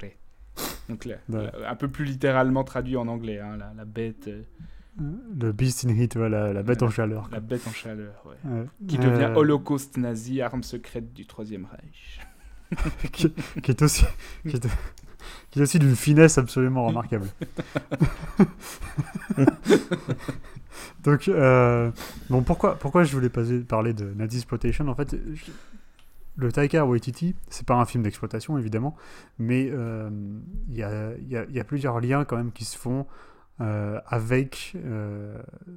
Donc, la- Ouais. la- un peu plus littéralement traduit en anglais, hein, la, la bête, euh, Le Beast in Heat, voilà, la bête en chaleur. la bête en chaleur, ouais. Ouais. qui devient Euh, Holocauste nazi, armes secrètes du Troisième Reich. qui, qui est aussi, qui est, qui est aussi d'une finesse absolument remarquable. Donc, euh, bon, pourquoi, pourquoi je voulais passer- parler de Nazi Exploitation? En fait, je- le Taika Waititi, c'est pas un film d'exploitation évidemment, mais euh, il y, a, y a- y a plusieurs liens quand même qui se font euh, avec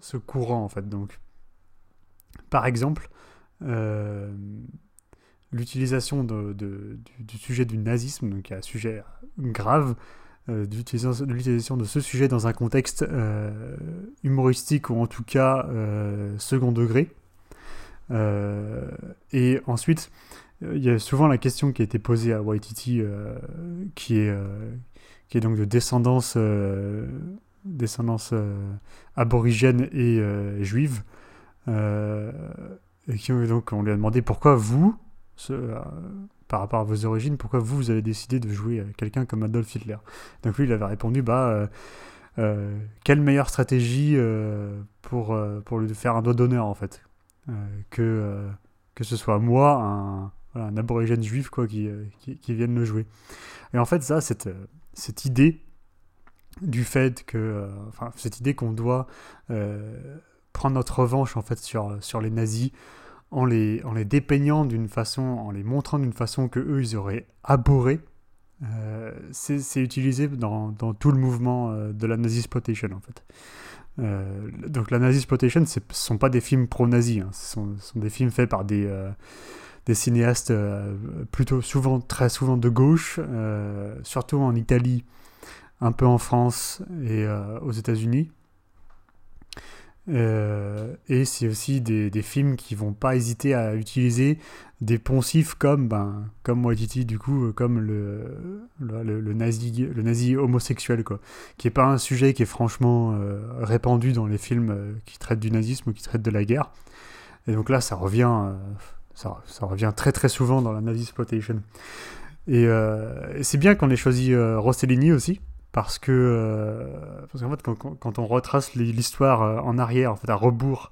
ce courant en fait. Donc, par exemple, l'utilisation du, sujet du nazisme, donc un sujet grave, euh, l'utilisation de ce sujet dans un contexte euh, humoristique ou en tout cas euh, second degré. Euh, et ensuite, il y a souvent la question qui a été posée à Waititi, qui, est, qui est donc de descendance, descendance aborigène et juive. Et qui, donc on lui a demandé pourquoi vous, euh, par rapport à vos origines, pourquoi vous, avez décidé de jouer euh, quelqu'un comme Adolf Hitler? Donc lui, il avait répondu, bah, euh, quelle meilleure stratégie pour, pour lui faire un doigt d'honneur, en fait, que, que ce soit moi, un, aborigène juif, quoi, qui, qui, qui vienne le jouer. Et en fait, ça, cette, cette idée du fait que, enfin, cette idée qu'on doit prendre notre revanche, en fait, sur, sur les nazis, en les, dépeignant d'une façon, en les montrant d'une façon que eux ils auraient abhorré, euh, c'est utilisé dans, tout le mouvement euh, de la nazi exploitation en fait. Euh, donc la nazi exploitation, ce sont pas des films pro-nazis, hein. ce, sont, des films faits par des, des cinéastes plutôt souvent, très souvent de gauche, surtout en Italie, un peu en France et aux États-Unis. Euh, et c'est aussi des, des films qui vont pas hésiter à utiliser des poncifs comme ben comme Waititi du coup euh, comme le le, le- nazi le nazi homosexuel quoi. Qui est pas un sujet qui est franchement euh, répandu dans les films qui traitent du nazisme ou qui traitent de la guerre. Et donc là ça revient ça, ça revient très très souvent dans la nazi exploitation et, c'est bien qu'on ait choisi Rossellini aussi parce que euh, parce qu'en fait quand, on retrace l'hi- l'histoire euh, en arrière en fait à rebours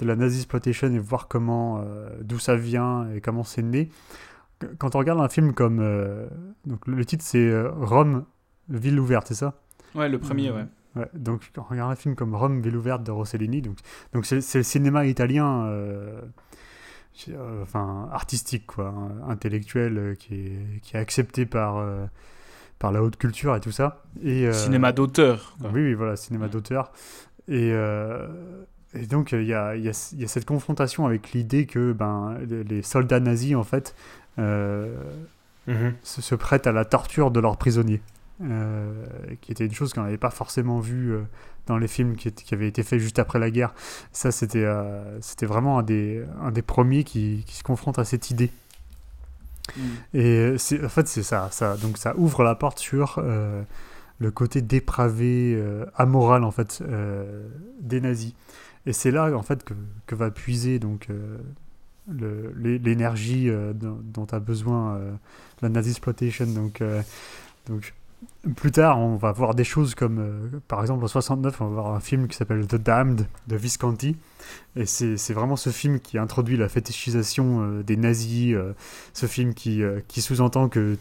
de la nazi exploitation et voir comment euh, d'où ça vient et comment c'est né qu- quand on regarde un film comme donc le titre c'est Rome ville ouverte c'est ça? Ouais, le premier, ouais. Ouais, donc quand on regarde un film comme Rome ville ouverte de Rossellini donc donc c'est le cinéma italien enfin artistique quoi hein, intellectuel qui est qui est accepté par par la haute culture et tout ça et euh, Cinéma d'auteur. oui, oui, voilà, cinéma d'auteur. Et, euh, et donc, il y a, y a- y a cette confrontation avec l'idée que ben, les, les soldats nazis, en fait, euh, se, se prêtent à la torture de leurs prisonniers. Euh, qui était une chose qu'on n'avait pas forcément vue euh, dans les films qui, avaient été faits juste après la guerre. Ça, c'était euh, c'était vraiment un des, un des premiers qui, qui se confronte à cette idée. Mm. Et c'est, en fait, c'est ça, ça. Donc, ça ouvre la porte sur euh, le côté dépravé, euh, amoral, en fait, euh, des nazis. Et c'est là, en fait, que, que va puiser donc euh, l'énergie euh, dont, a besoin euh, la nazi exploitation. Euh, donc, plus tard, on va voir des choses comme, euh, par exemple, en 69, on va voir un film qui s'appelle The Damned de Visconti. Et c'est vraiment ce film qui introduit la fétichisation euh, des nazis, euh, ce film qui, qui sous-entend que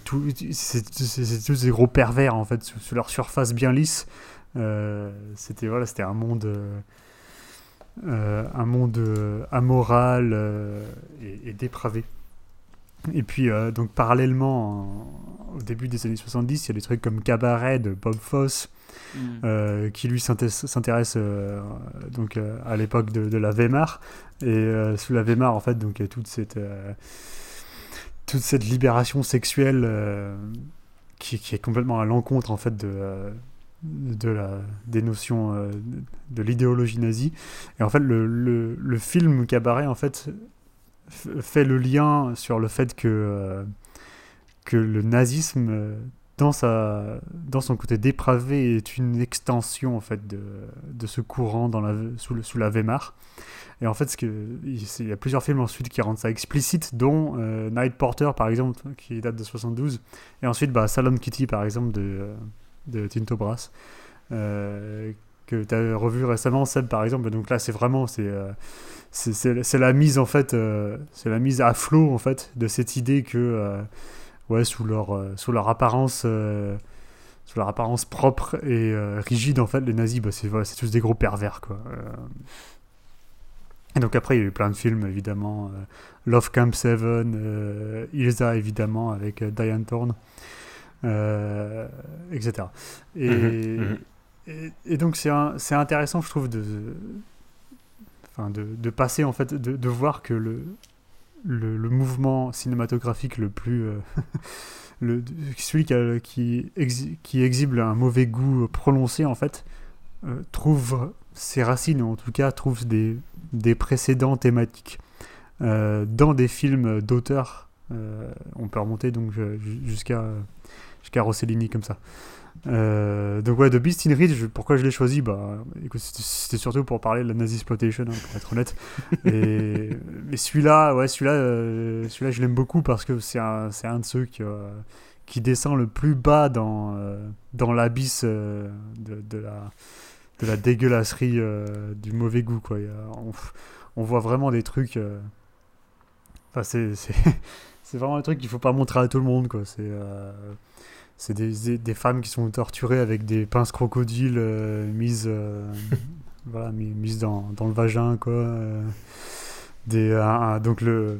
c'est tous des gros pervers, en fait, sous, leur surface bien lisse. C'était voilà, un monde, un monde amoral et dépravé. Et puis, euh, donc, parallèlement, en- au début des années 70, il y a des trucs comme Cabaret de Bob Fosse, Mm. euh, qui lui s'intéresse euh, donc euh, à l'époque de, de la Weimar et sous la Weimar en fait donc il y a toute cette toute cette libération sexuelle qui, qui est complètement à l'encontre en fait de de la des notions de l'idéologie nazie et en fait le, le, le film Cabaret en fait fait le lien sur le fait que euh, que le nazisme euh, dans, sa, dans son côté dépravé est une extension en fait de, de ce courant dans la, sous, le, sous la Weimar. Et en fait, ce que, il y a plusieurs films ensuite qui rendent ça explicite, dont euh, Night Porter par exemple, qui date de 72, et ensuite bah, Salon Kitty par exemple de, euh, de Tinto Brass, euh, que tu as revu récemment, Seb par exemple. Donc là, c'est vraiment c'est euh, c'est- la mise en fait, euh, c'est la mise à flot en fait de cette idée que euh, ouais, sous leur, euh, sous leur apparence, sous leur apparence propre et rigide, en fait, les nazis, bah, c'est voilà, c'est tous des gros pervers, quoi. Et donc après, il y a eu plein de films, évidemment. Love Camp 7, euh, Ilsa, évidemment, avec Diane Thorne, etc. Et. Et, donc, c'est intéressant, je trouve, de, de, passer, en fait, de, de voir que le, le, mouvement cinématographique le plus. euh, le, celui qui, a- qui, exhi- qui exhibe un mauvais goût prononcé, en fait, euh, trouve ses racines, ou en tout cas trouve des, des précédents thématiques euh, dans des films d'auteurs. on peut remonter donc ju- jusqu'à jusqu'à Rossellini comme ça. Euh, donc ouais, The Beast in je- pourquoi je l'ai choisi Bah, c'était- surtout pour parler de la nazi exploitation, hein, pour être honnête. Et, mais celui-là, ouais, celui-là, euh, celui-là, je l'aime beaucoup parce que c'est un, c'est un de ceux qui, euh, qui descend le plus bas dans, dans l'abysse de, de la de la dégueulasserie du mauvais goût quoi. A- on, on voit vraiment des trucs. Enfin, c'est c'est c'est vraiment un truc qu'il faut pas montrer à tout le monde quoi. C'est c'est des, des, des femmes qui sont torturées avec des pinces crocodiles euh, mises, euh, voilà, mis- mises dans, dans le vagin, quoi. euh. Des, un- un- donc le,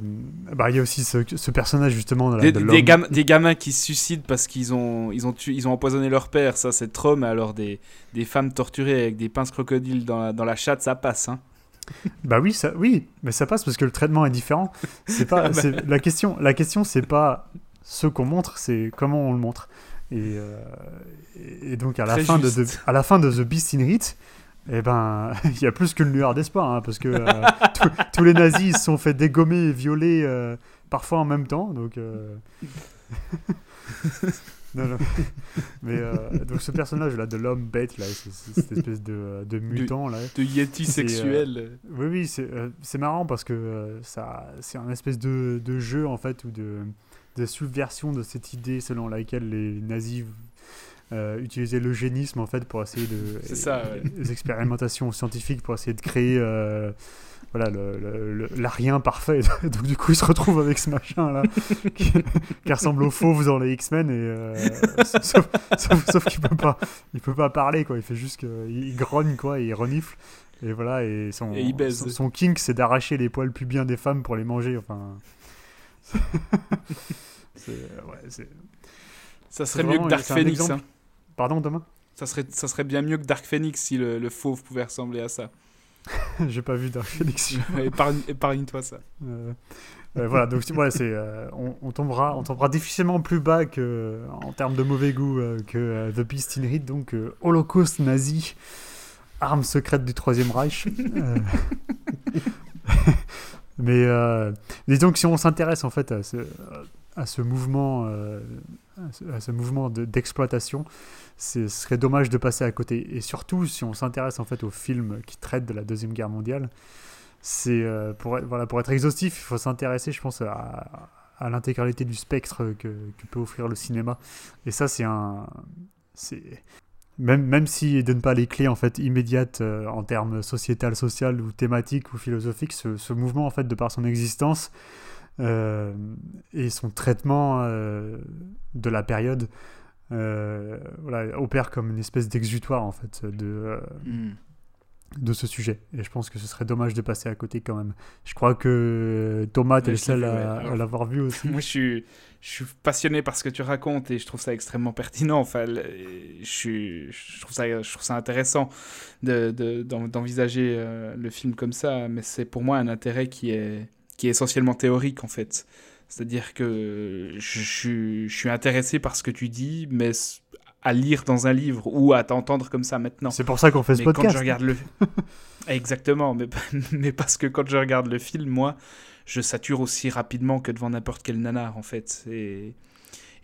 bah il y a aussi ce, ce personnage justement de, la- Des, de des gam- des gamins qui se suicident parce qu'ils ont, ils ont, ils ont empoisonné leur père, ça c'est trop, mais alors des, des femmes torturées avec des pinces crocodiles dans la, dans la chatte, ça passe. Hein. Bah oui, ça, oui, mais ça passe parce que le traitement est différent. C'est pas, Ah bah. la question, la question c'est pas ce qu'on montre, c'est comment on le montre. Et, euh, et- donc à la Très fin de, juste. À la fin de The Beast in Heat, eh ben, il y a plus qu'une lueur d'espoir, hein, parce que euh, tous- tous les nazis se sont fait dégommer et violer euh, parfois en même temps, donc. non, non. Mais donc ce personnage là de l'homme bête là, c'est- c'est cette espèce de, de mutant là. De yeti sexuel. oui, oui, c'est marrant parce que ça, c'est un espèce de, de jeu en fait ou de, de subversion de cette idée selon laquelle les nazis euh, utilisaient l'eugénisme en fait pour essayer de C'est ça, ouais. les expérimentations scientifiques pour essayer de créer euh, voilà l'arien parfait. Donc du coup, ils se retrouvent avec ce machin là qui, qui ressemble aux fauves dans les X-Men et euh, sauf, sauf- sauf qu'il peut pas, il peut pas parler quoi. Il fait juste que, il grogne quoi, et il renifle. Et voilà, et son, Et il baise. son, son kink, c'est d'arracher les poils pubiens des femmes pour les manger. Enfin, ouais, c'est- Ça serait mieux que Dark Phoenix. hein. Pardon, demain Ça serait, ça serait bien mieux que Dark Phoenix si le, le fauve pouvait ressembler à ça. J'ai pas vu Dark Phoenix. Épargne- Épargne-toi ça. Euh, euh, voilà, donc ouais, c'est, euh, on, on tombera, on tombera difficilement plus bas que, en termes de mauvais goût euh, que euh, The Beast in donc euh, Holocauste nazi, arme secrète du Troisième Reich. Euh, mais euh, disons que si on s'intéresse en fait à ce, à ce mouvement, euh, à ce, à ce d'exploitation, ce serait dommage de passer à côté. Et surtout, si on s'intéresse en fait aux films qui traitent de la Deuxième Guerre mondiale, c'est euh, pour, être- voilà, pour être exhaustif, il faut s'intéresser, je pense, à, à l'intégralité du spectre que, que peut offrir le cinéma. Et ça, c'est un. Même, même s'il donne pas les clés en fait immédiates euh, en termes sociétal, social ou thématiques ou philosophiques, ce, ce mouvement en fait de par son existence euh, et son traitement euh, de la période opère comme une espèce d'exutoire en fait de, Hmm. De ce sujet. Et je pense que ce serait dommage de passer à côté quand même. Je crois que Thomas, t'es le seul à, l'avoir vu aussi. Moi, je suis, je suis passionné par ce que tu racontes et je trouve ça extrêmement pertinent. Enfin, je, suis, je, trouve, ça, je trouve ça intéressant de- de- d'envisager euh, le film comme ça, mais c'est pour moi un intérêt qui est, qui est essentiellement théorique en fait. C'est-à-dire que je, suis- je suis intéressé par ce que tu dis, mais à lire dans un livre ou à t'entendre comme ça maintenant. C'est pour ça qu'on fait ce Mais podcast. Quand je regarde le... Exactement, mais, mais parce que quand je regarde le film, moi, je sature aussi rapidement que devant n'importe quel nanar, en fait. Et,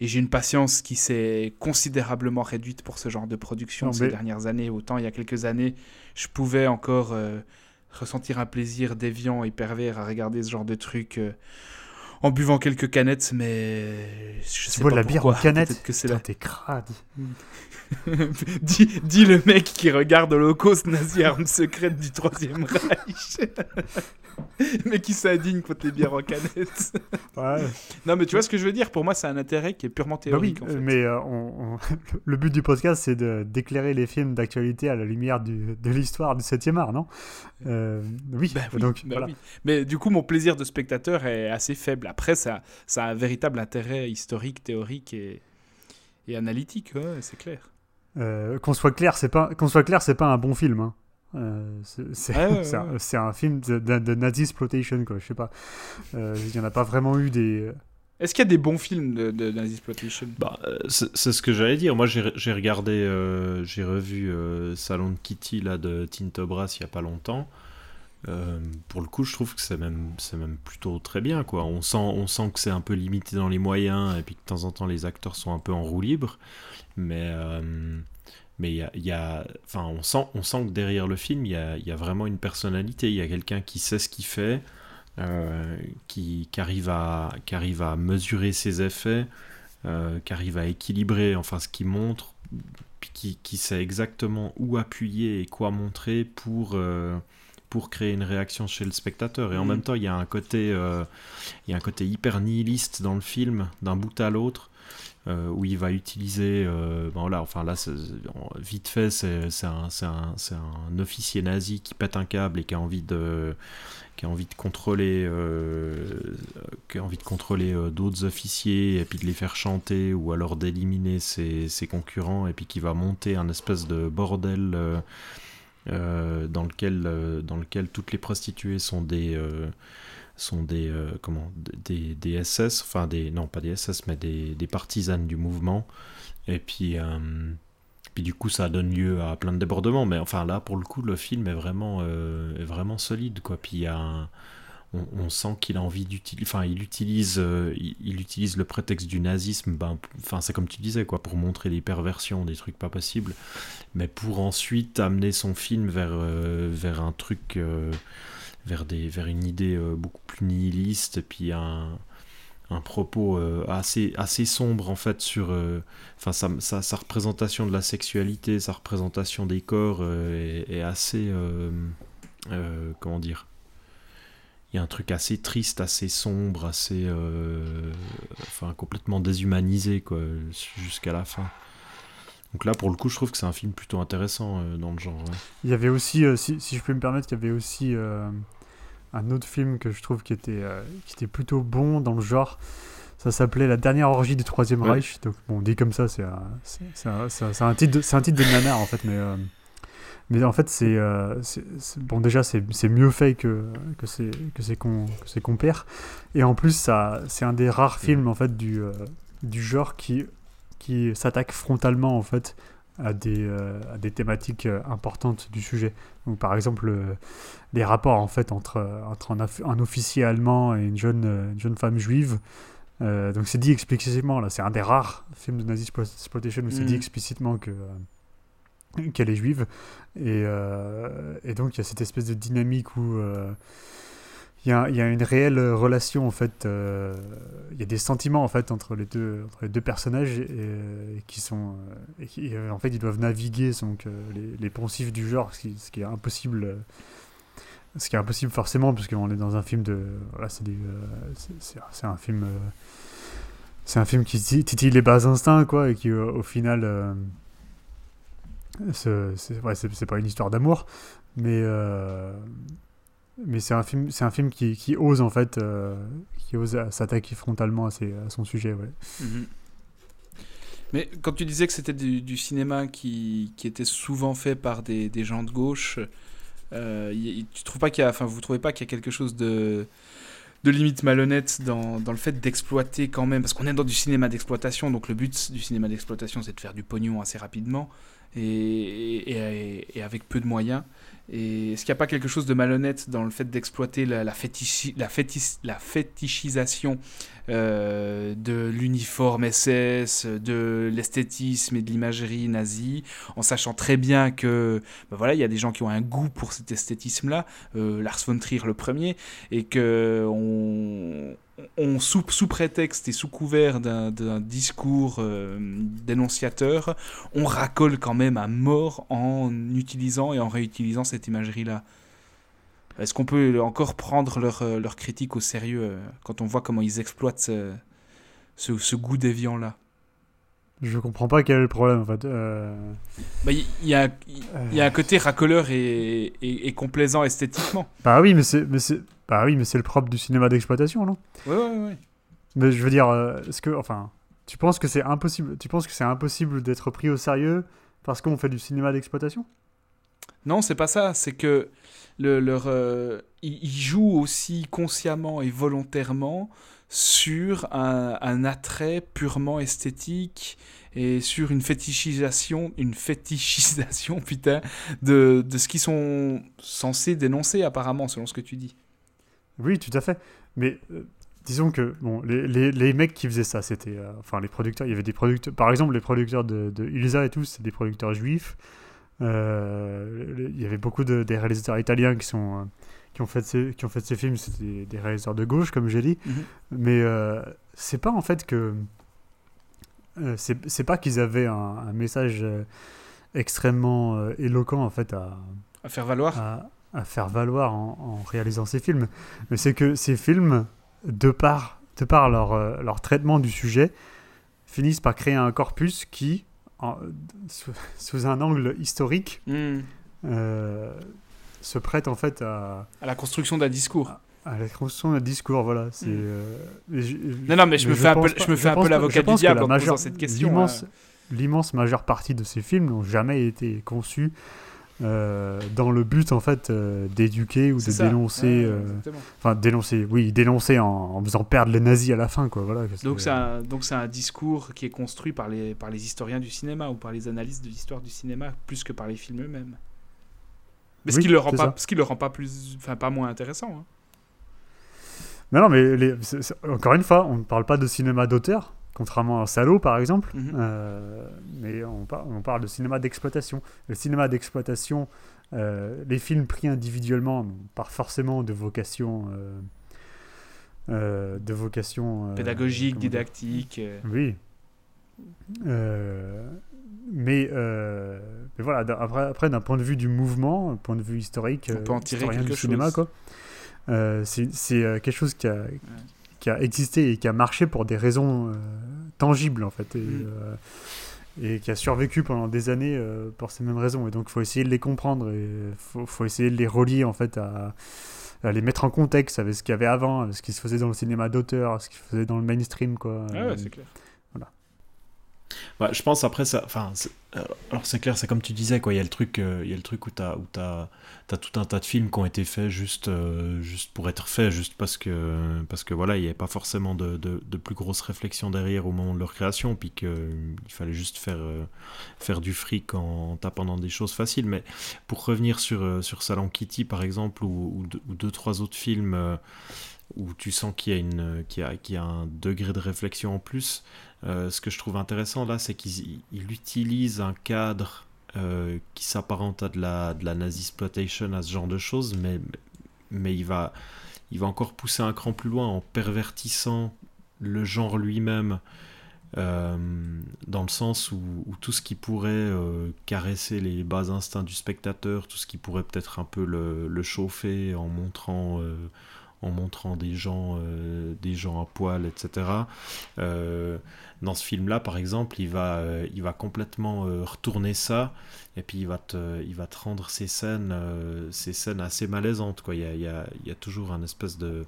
et j'ai une patience qui s'est considérablement réduite pour ce genre de production Non, ces mais- dernières années. Autant il y a quelques années, je pouvais encore euh, ressentir un plaisir déviant et pervers à regarder ce genre de trucs. euh, en buvant quelques canettes, mais je sais pas de la bière en canette que c'est la... T'es crade. dis, dis le mec qui regarde l'Holocauste nazi arme secrète du Troisième Reich. mais qui s'indigne contre les bières en canette. Ouais. non, mais tu vois ce que je veux dire? Pour moi, c'est un intérêt qui est purement Bah oui, théorique. en euh, fait. mais euh, on- on- le but du podcast, c'est d'éclairer les films d'actualité à la lumière du- de l'histoire du 7e art, non? Euh, Oui, Bah oui, donc bah voilà. oui. Mais du coup, mon plaisir de spectateur est assez faible. Après, ça, ça a un véritable intérêt historique, théorique et, et analytique, ouais, c'est clair. Euh, qu'on soit clair, c'est pas qu'on soit clair, c'est pas un bon film. hein. Euh, c'est Ouais, ouais, un, film de, de, de Nazi exploitation, quoi. Je sais pas. Euh, Il y en a pas vraiment eu des. Est-ce qu'il y a des bons films de, de Nazi Exploitation? Bah, euh, c'est ce que j'allais dire. Moi, j'ai regardé, euh, j'ai revu euh, Salon de Kitty là, de Tinto Brass il y a pas longtemps. Euh, pour le coup, je trouve que c'est même, c'est même plutôt très bien. Quoi. On, sent, on sent que c'est un peu limité dans les moyens et puis que de temps en temps les acteurs sont un peu en roue libre. Mais euh, mais y a, y a, enfin, on, sent, on sent que derrière le film, il y a, y a, vraiment une personnalité. Il y a quelqu'un qui sait ce qu'il fait, euh, qui, qui, arrive à, qui arrive à mesurer ses effets, euh, qui arrive à équilibrer enfin, ce qu'il montre, qui, qui, sait exactement où appuyer et quoi montrer pour. Euh, pour créer une réaction chez le spectateur. Et en mmh. même temps, il y a un côté, euh, il y a un côté hyper nihiliste dans le film, d'un bout à l'autre, où il va utiliser, euh, là, enfin là, vite fait, c'est un, officier nazi qui pète un câble et qui a envie de, qui a envie de contrôler, euh, qui a envie de contrôler euh, d'autres officiers et puis de les faire chanter ou alors d'éliminer ses, concurrents et puis qui va monter un espèce de bordel. Euh, dans, lequel, euh, dans lequel toutes les prostituées sont des, euh, sont des, comment, des, des, SS, enfin des, non pas des SS, mais des, des partisanes du mouvement. Et puis, puis du coup, ça donne lieu à plein de débordements. Mais enfin là, pour le coup, le film est vraiment, est vraiment solide. Quoi. Puis il y a on, sent qu'il a envie d'utiliser, enfin, il utilise, euh, il, utilise le prétexte du nazisme, ben, enfin, c'est comme tu disais, quoi, pour montrer des perversions, des trucs pas possibles, mais pour ensuite amener son film vers, euh, vers un truc, euh, vers, des, vers une idée beaucoup plus nihiliste, puis un, un propos assez, assez sombre, en fait, sur, enfin, sa, sa, représentation de la sexualité, sa représentation des corps est, est, assez, comment dire, il y a un truc assez triste, assez sombre, assez. Euh, enfin, complètement déshumanisé, quoi, jusqu'à la fin. Donc là, pour le coup, je trouve que c'est un film plutôt intéressant euh, dans le genre. Il y avait aussi, euh, si, si, je peux me permettre, il y avait aussi un autre film que je trouve qui était, qui était plutôt bon dans le genre. Ça s'appelait La dernière orgie du Troisième Reich. Donc, bon, dit comme ça, c'est un, un, un, titre de, un titre de nanar, en fait, mais. Mais en fait, c'est euh, bon déjà c'est mieux fait que que c'est que c'est qu'on que compères. Et en plus, ça c'est un des rares films en fait du euh, du genre qui qui s'attaque frontalement en fait à des, euh, à des thématiques importantes du sujet. Donc par exemple les rapports en fait entre entre un, un, officier allemand et une jeune une jeune femme juive. donc c'est dit explicitement là, c'est un des rares films de Nazi exploitation où c'est dit mm. explicitement que qu'elle est juive. Et, euh, et, donc il y a cette espèce de dynamique où euh, il y, a, y, a, une réelle relation en fait. Euh, il y a des sentiments en fait entre les deux, entre les deux personnages et, qui sont, et qui, en fait ils doivent naviguer donc les, les, poncifs du genre, ce qui, ce qui est impossible. Ce qui est impossible forcément parce qu'on est dans un film de voilà c'est c'est un film c'est un film qui titille les bas instincts quoi et qui au final c'est ouais, pas une histoire d'amour, mais, euh, mais c'est un film, un film qui, ose en fait, euh, qui ose s'attaquer frontalement à, son sujet. Ouais. Mhm. Mais quand tu disais que c'était du, cinéma qui, était souvent fait par des, gens de gauche, euh, tu trouves pas qu'il y enfin, vous trouvez pas qu'il y a quelque chose de limite malhonnête dans, le fait d'exploiter quand même, parce qu'on est dans du cinéma d'exploitation, donc le but du cinéma d'exploitation c'est de faire du pognon assez rapidement et, avec peu de moyens. Et est-ce qu'il n'y a pas quelque chose de malhonnête dans le fait d'exploiter la, la, fétichisation euh, de l'uniforme SS, de l'esthétisme et de l'imagerie nazie, en sachant très bien que ben voilà, il y a des gens qui ont un goût pour cet esthétisme-là, euh, Lars von Trier le premier, et que on, on sous, sous, prétexte et sous couvert d'un discours euh, dénonciateur, on racole quand même à mort en utilisant et en réutilisant cette imagerie-là. Est-ce qu'on peut encore prendre leur, euh, leur, critique au sérieux euh, quand on voit comment ils exploitent ce, ce, goût déviant-là? Je comprends pas quel est le problème en fait. Bah, il y, a, y, a un côté racoleur et, et, complaisant esthétiquement. Bah oui, mais c'est bah oui, mais c'est le propre du cinéma d'exploitation, non? Ouais, ouais, ouais. Mais je veux dire, euh, est-ce que, enfin, tu penses que c'est impossible, tu penses que c'est impossible d'être pris au sérieux parce qu'on fait du cinéma d'exploitation? Non, c'est pas ça. C'est que le, leur, euh, ils jouent aussi consciemment et volontairement sur un, un attrait purement esthétique et sur une fétichisation, une fétichisation putain, de, de ce qu'ils sont censés dénoncer apparemment, selon ce que tu dis. Oui, tout à fait. Mais euh, disons que bon, les, les, les mecs qui faisaient ça, c'était, euh, enfin les producteurs, il y avait des producteurs, par exemple les producteurs de, de Ilsa et tout, c'est des producteurs juifs. Euh, il y avait beaucoup de des réalisateurs italiens qui sont qui ont fait ces, qui ont fait ces films, c'était des, des réalisateurs de gauche comme j'ai dit. Mhm. Mais euh, c'est pas en fait que c'est c'est pas qu'ils avaient un, un message extrêmement éloquent en fait à À faire valoir. à, à faire valoir en, en réalisant ces films. Mais c'est que ces films, de par, de par leur, euh, leur traitement du sujet, finissent par créer un corpus qui, en- sous, sous un angle historique, Hmm. euh, se prête en fait à, À la construction d'un discours. à la construction d'un discours. Voilà, c'est. Mm. euh, je- Non, non, mais je me fais un peu- pense je me fais un pense peu que- l'avocat du diable la en posant majeure- cette question, L'immense, euh. l'immense majeure partie de ces films n'ont jamais été conçus euh, dans le but en fait euh, d'éduquer ou de ça. dénoncer. Ouais, euh. Enfin, dénoncer, oui, dénoncer en, en faisant perdre les nazis à la fin, quoi. Voilà. Donc c'est un, donc c'est un discours qui est construit par les, par les historiens du cinéma ou par les analystes de l'histoire du cinéma plus que par les films eux-mêmes. Mais ce qui le rend pas, ça. ce qui le rend pas plus, enfin pas moins intéressant. hein. Non, non, mais les- encore une fois, on ne parle pas de cinéma d'auteur, contrairement à Salo, par exemple, Mhm. euh, mais on, par- on parle de cinéma d'exploitation. Le cinéma d'exploitation, euh, les films pris individuellement pas forcément de vocation. euh, de vocation Pédagogique, didactique. Oui. Mais, mais voilà, après, après d'un point de vue du mouvement, point de vue historique, On peut en tirer quelque du cinéma, quoi, c'est quelque chose qui a, qui a existé et qui a marché pour des raisons tangibles, en fait, et, Mm. euh, et qui a survécu pendant des années euh, pour ces mêmes raisons. Et donc, il faut essayer de les comprendre et il faut, faut essayer de les relier, en fait, à à les mettre en contexte avec ce qu'il y avait avant, avec ce qui se faisait dans le cinéma d'auteur, ce qui se faisait dans le mainstream, quoi. Ah ouais, c'est clair. Je pense après ça. Enfin, euh, alors c'est clair, c'est comme tu disais quoi. Il y a le truc, euh, y a le truc où t'as où t'as t'as tout un tas de films qui ont été faits juste euh, juste pour être faits, juste parce que parce que voilà, il n'y avait pas forcément de, de, de plus grosse réflexion derrière au moment de leur création, puis qu'il fallait juste faire faire du fric en, tapant dans des choses faciles. Mais pour revenir sur sur Salon Kitty par exemple ou, ou, deux, ou deux, trois autres films. où tu sens qu'il y a une qu'il y a, qu'il y a un degré de réflexion en plus. Euh, ce que je trouve intéressant là, c'est qu'il il utilise un cadre euh, qui s'apparente à de la de la nazi à ce genre de choses, mais mais il va il va encore pousser un cran plus loin en pervertissant le genre lui-même. euh, dans le sens où, tout ce qui pourrait caresser les bas instincts du spectateur, tout ce qui pourrait peut-être un peu le, le chauffer en montrant en montrant des gens, euh, des gens à poil, etc. Euh, dans ce film-là, par exemple, il va, euh, il va complètement retourner ça, et puis il va te, il va te rendre ces scènes, ces scènes assez malaisantes. Il, y a, il, y a, toujours un espèce de,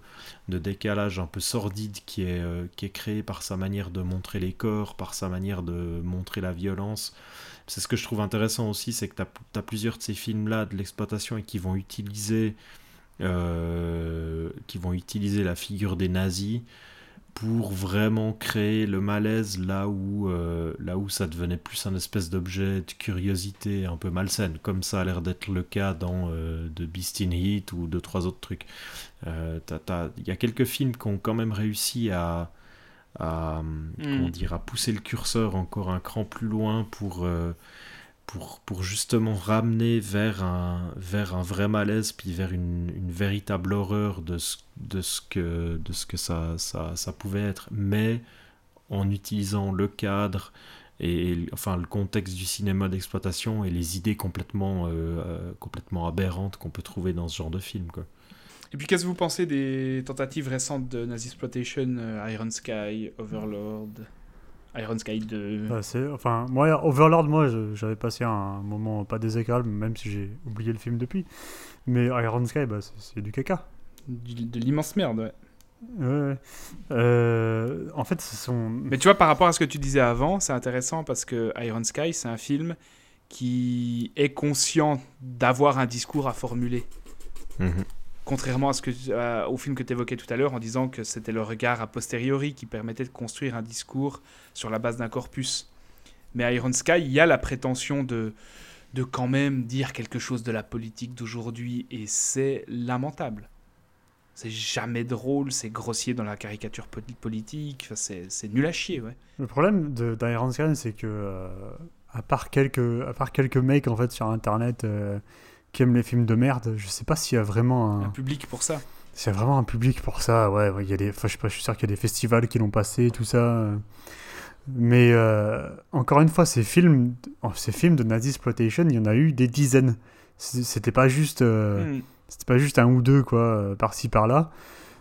décalage un peu sordide qui est, qui est créé par sa manière de montrer les corps, par sa manière de montrer la violence. C'est ce que je trouve intéressant aussi, c'est que tu as, plusieurs de ces films-là de l'exploitation et qui vont utiliser euh, qui vont utiliser la figure des nazis pour vraiment créer le malaise là où, euh, là où ça devenait plus un espèce d'objet de curiosité un peu malsaine, comme ça a l'air d'être le cas dans euh, The Beast in Heat ou deux, trois autres trucs. Il euh, y a quelques films qui ont quand même réussi à, à, mm. comment dire, à pousser le curseur encore un cran plus loin pour, pour, justement ramener vers un, vers un vrai malaise, puis vers une, véritable horreur de ce, de ce que, de ce que ça, ça, pouvait être, mais en utilisant le cadre et enfin le contexte du cinéma d'exploitation et les idées complètement, euh, complètement aberrantes qu'on peut trouver dans ce genre de film. Quoi. Et puis qu'est-ce que vous pensez des tentatives récentes de Nazi Exploitation, euh, Iron Sky, Overlord? Iron Sky 2. Bah, enfin, moi, Overlord, moi, j'avais passé un moment pas désagréable, même si j'ai oublié le film depuis. Mais Iron Sky, bah, c'est du caca. Du, de l'immense merde, ouais. Ouais. Euh, en fait, ce sont. Mais tu vois, par rapport à ce que tu disais avant, c'est intéressant parce que Iron Sky, c'est un film qui est conscient d'avoir un discours à formuler. Mmh. Contrairement à ce que, au film que tu évoquais tout à l'heure en disant que c'était le regard a posteriori qui permettait de construire un discours sur la base d'un corpus. Mais Iron Sky, il y a la prétention de, de quand même dire quelque chose de la politique d'aujourd'hui et c'est lamentable. C'est jamais drôle, c'est grossier dans la caricature poli- politique, enfin, c'est nul à chier, ouais. Le problème d'Iron Sky, c'est que, euh, à, part quelques, à part quelques mecs en fait, sur internet euh, qui aiment les films de merde, je sais pas s'il y a vraiment un, Un public pour ça. s'il y a vraiment un public pour ça. Ouais, y a des, enfin, je sais pas, je suis sûr qu'il y a des festivals qui l'ont passé, tout ça. euh. Mais euh, encore une fois, ces films, oh, ces films de Nazi exploitation, il y en a eu des dizaines. C'était pas juste. euh, Hmm. c'était pas juste un ou deux quoi par-ci par-là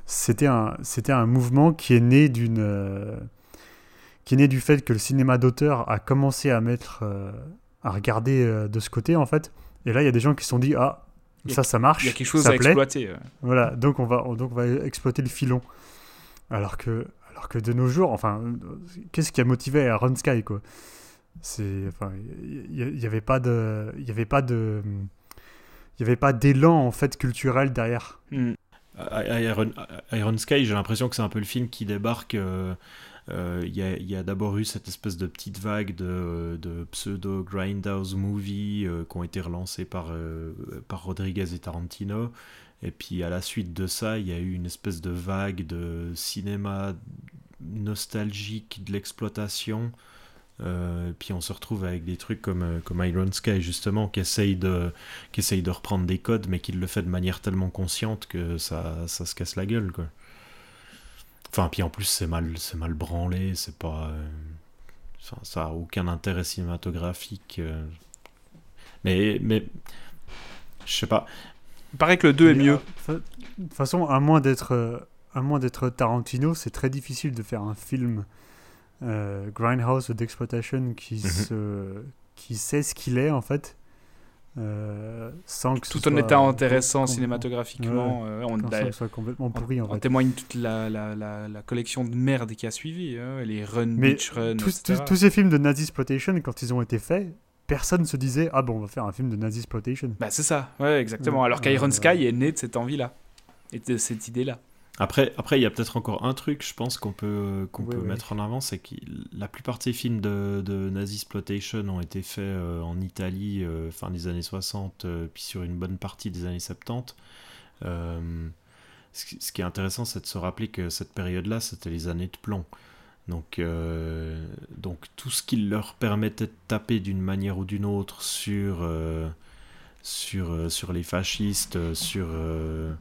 c'était un c'était un mouvement qui est né d'une euh, qui est né du fait que le cinéma d'auteur a commencé à mettre à regarder de ce côté en fait et là il y a des gens qui se sont dit ah ça ça marche Il y a quelque chose ça à plaît exploiter. ouais. voilà donc on va donc on va exploiter le filon alors que alors que de nos jours enfin qu'est-ce qui a motivé Aaron Sky quoi? C'est enfin il y, y- y avait pas de il y avait pas de il y avait pas d'élan en fait culturel derrière Hmm. Iron, Iron Sky, j'ai l'impression que c'est un peu le film qui débarque. euh, Il y a, il y a d'abord eu cette espèce de petite vague de, pseudo grindhouse movie euh, qui ont été relancés par, euh, par Rodriguez et Tarantino. Et puis à la suite de ça, il y a eu une espèce de vague de cinéma nostalgique de l'exploitation. Euh, puis on se retrouve avec des trucs comme, euh, comme Iron Sky justement qui essaye de, qui essaye de reprendre des codes mais qui le fait de manière tellement consciente que ça, ça se casse la gueule quoi. Enfin puis en plus c'est mal c'est mal branlé c'est pas euh, ça, ça a aucun intérêt cinématographique euh. mais mais je sais pas Il paraît que le 2 est mieux. euh, fa- De toute façon, à moins d'être euh, à moins d'être Tarantino, c'est très difficile de faire un film euh, grindhouse d'exploitation qui Mhm. se qui sait ce qu'il est en fait, euh, sans que ce Tout en étant intéressant cinématographiquement. euh, on, ce soit complètement en, pourri en en fait. témoigne toute la, la, la, la collection de merde qui a suivi. hein, les Run, Mais Beach Run, tous, ces films de Nazi exploitation, quand ils ont été faits, personne se disait ah bon on va faire un film de Nazi exploitation. Bah, c'est ça, ouais, exactement. Ouais, Alors qu'Iron Sky est né de cette envie-là. Et de cette idée-là. Après, après, il y a peut-être encore un truc, je pense, qu'on peut, qu'on Oui, peut oui. mettre en avant, c'est que la plupart de ces films de, de Nazi Exploitation ont été faits euh, en Italie euh, fin des années 60, euh, puis sur une bonne partie des années 70. Euh, ce, qui- ce qui est intéressant, c'est de se rappeler que cette période-là, c'était les années de plomb. Donc, euh, donc tout ce qui leur permettait de taper d'une manière ou d'une autre sur, euh, sur, euh, sur les fascistes, euh, sur, euh,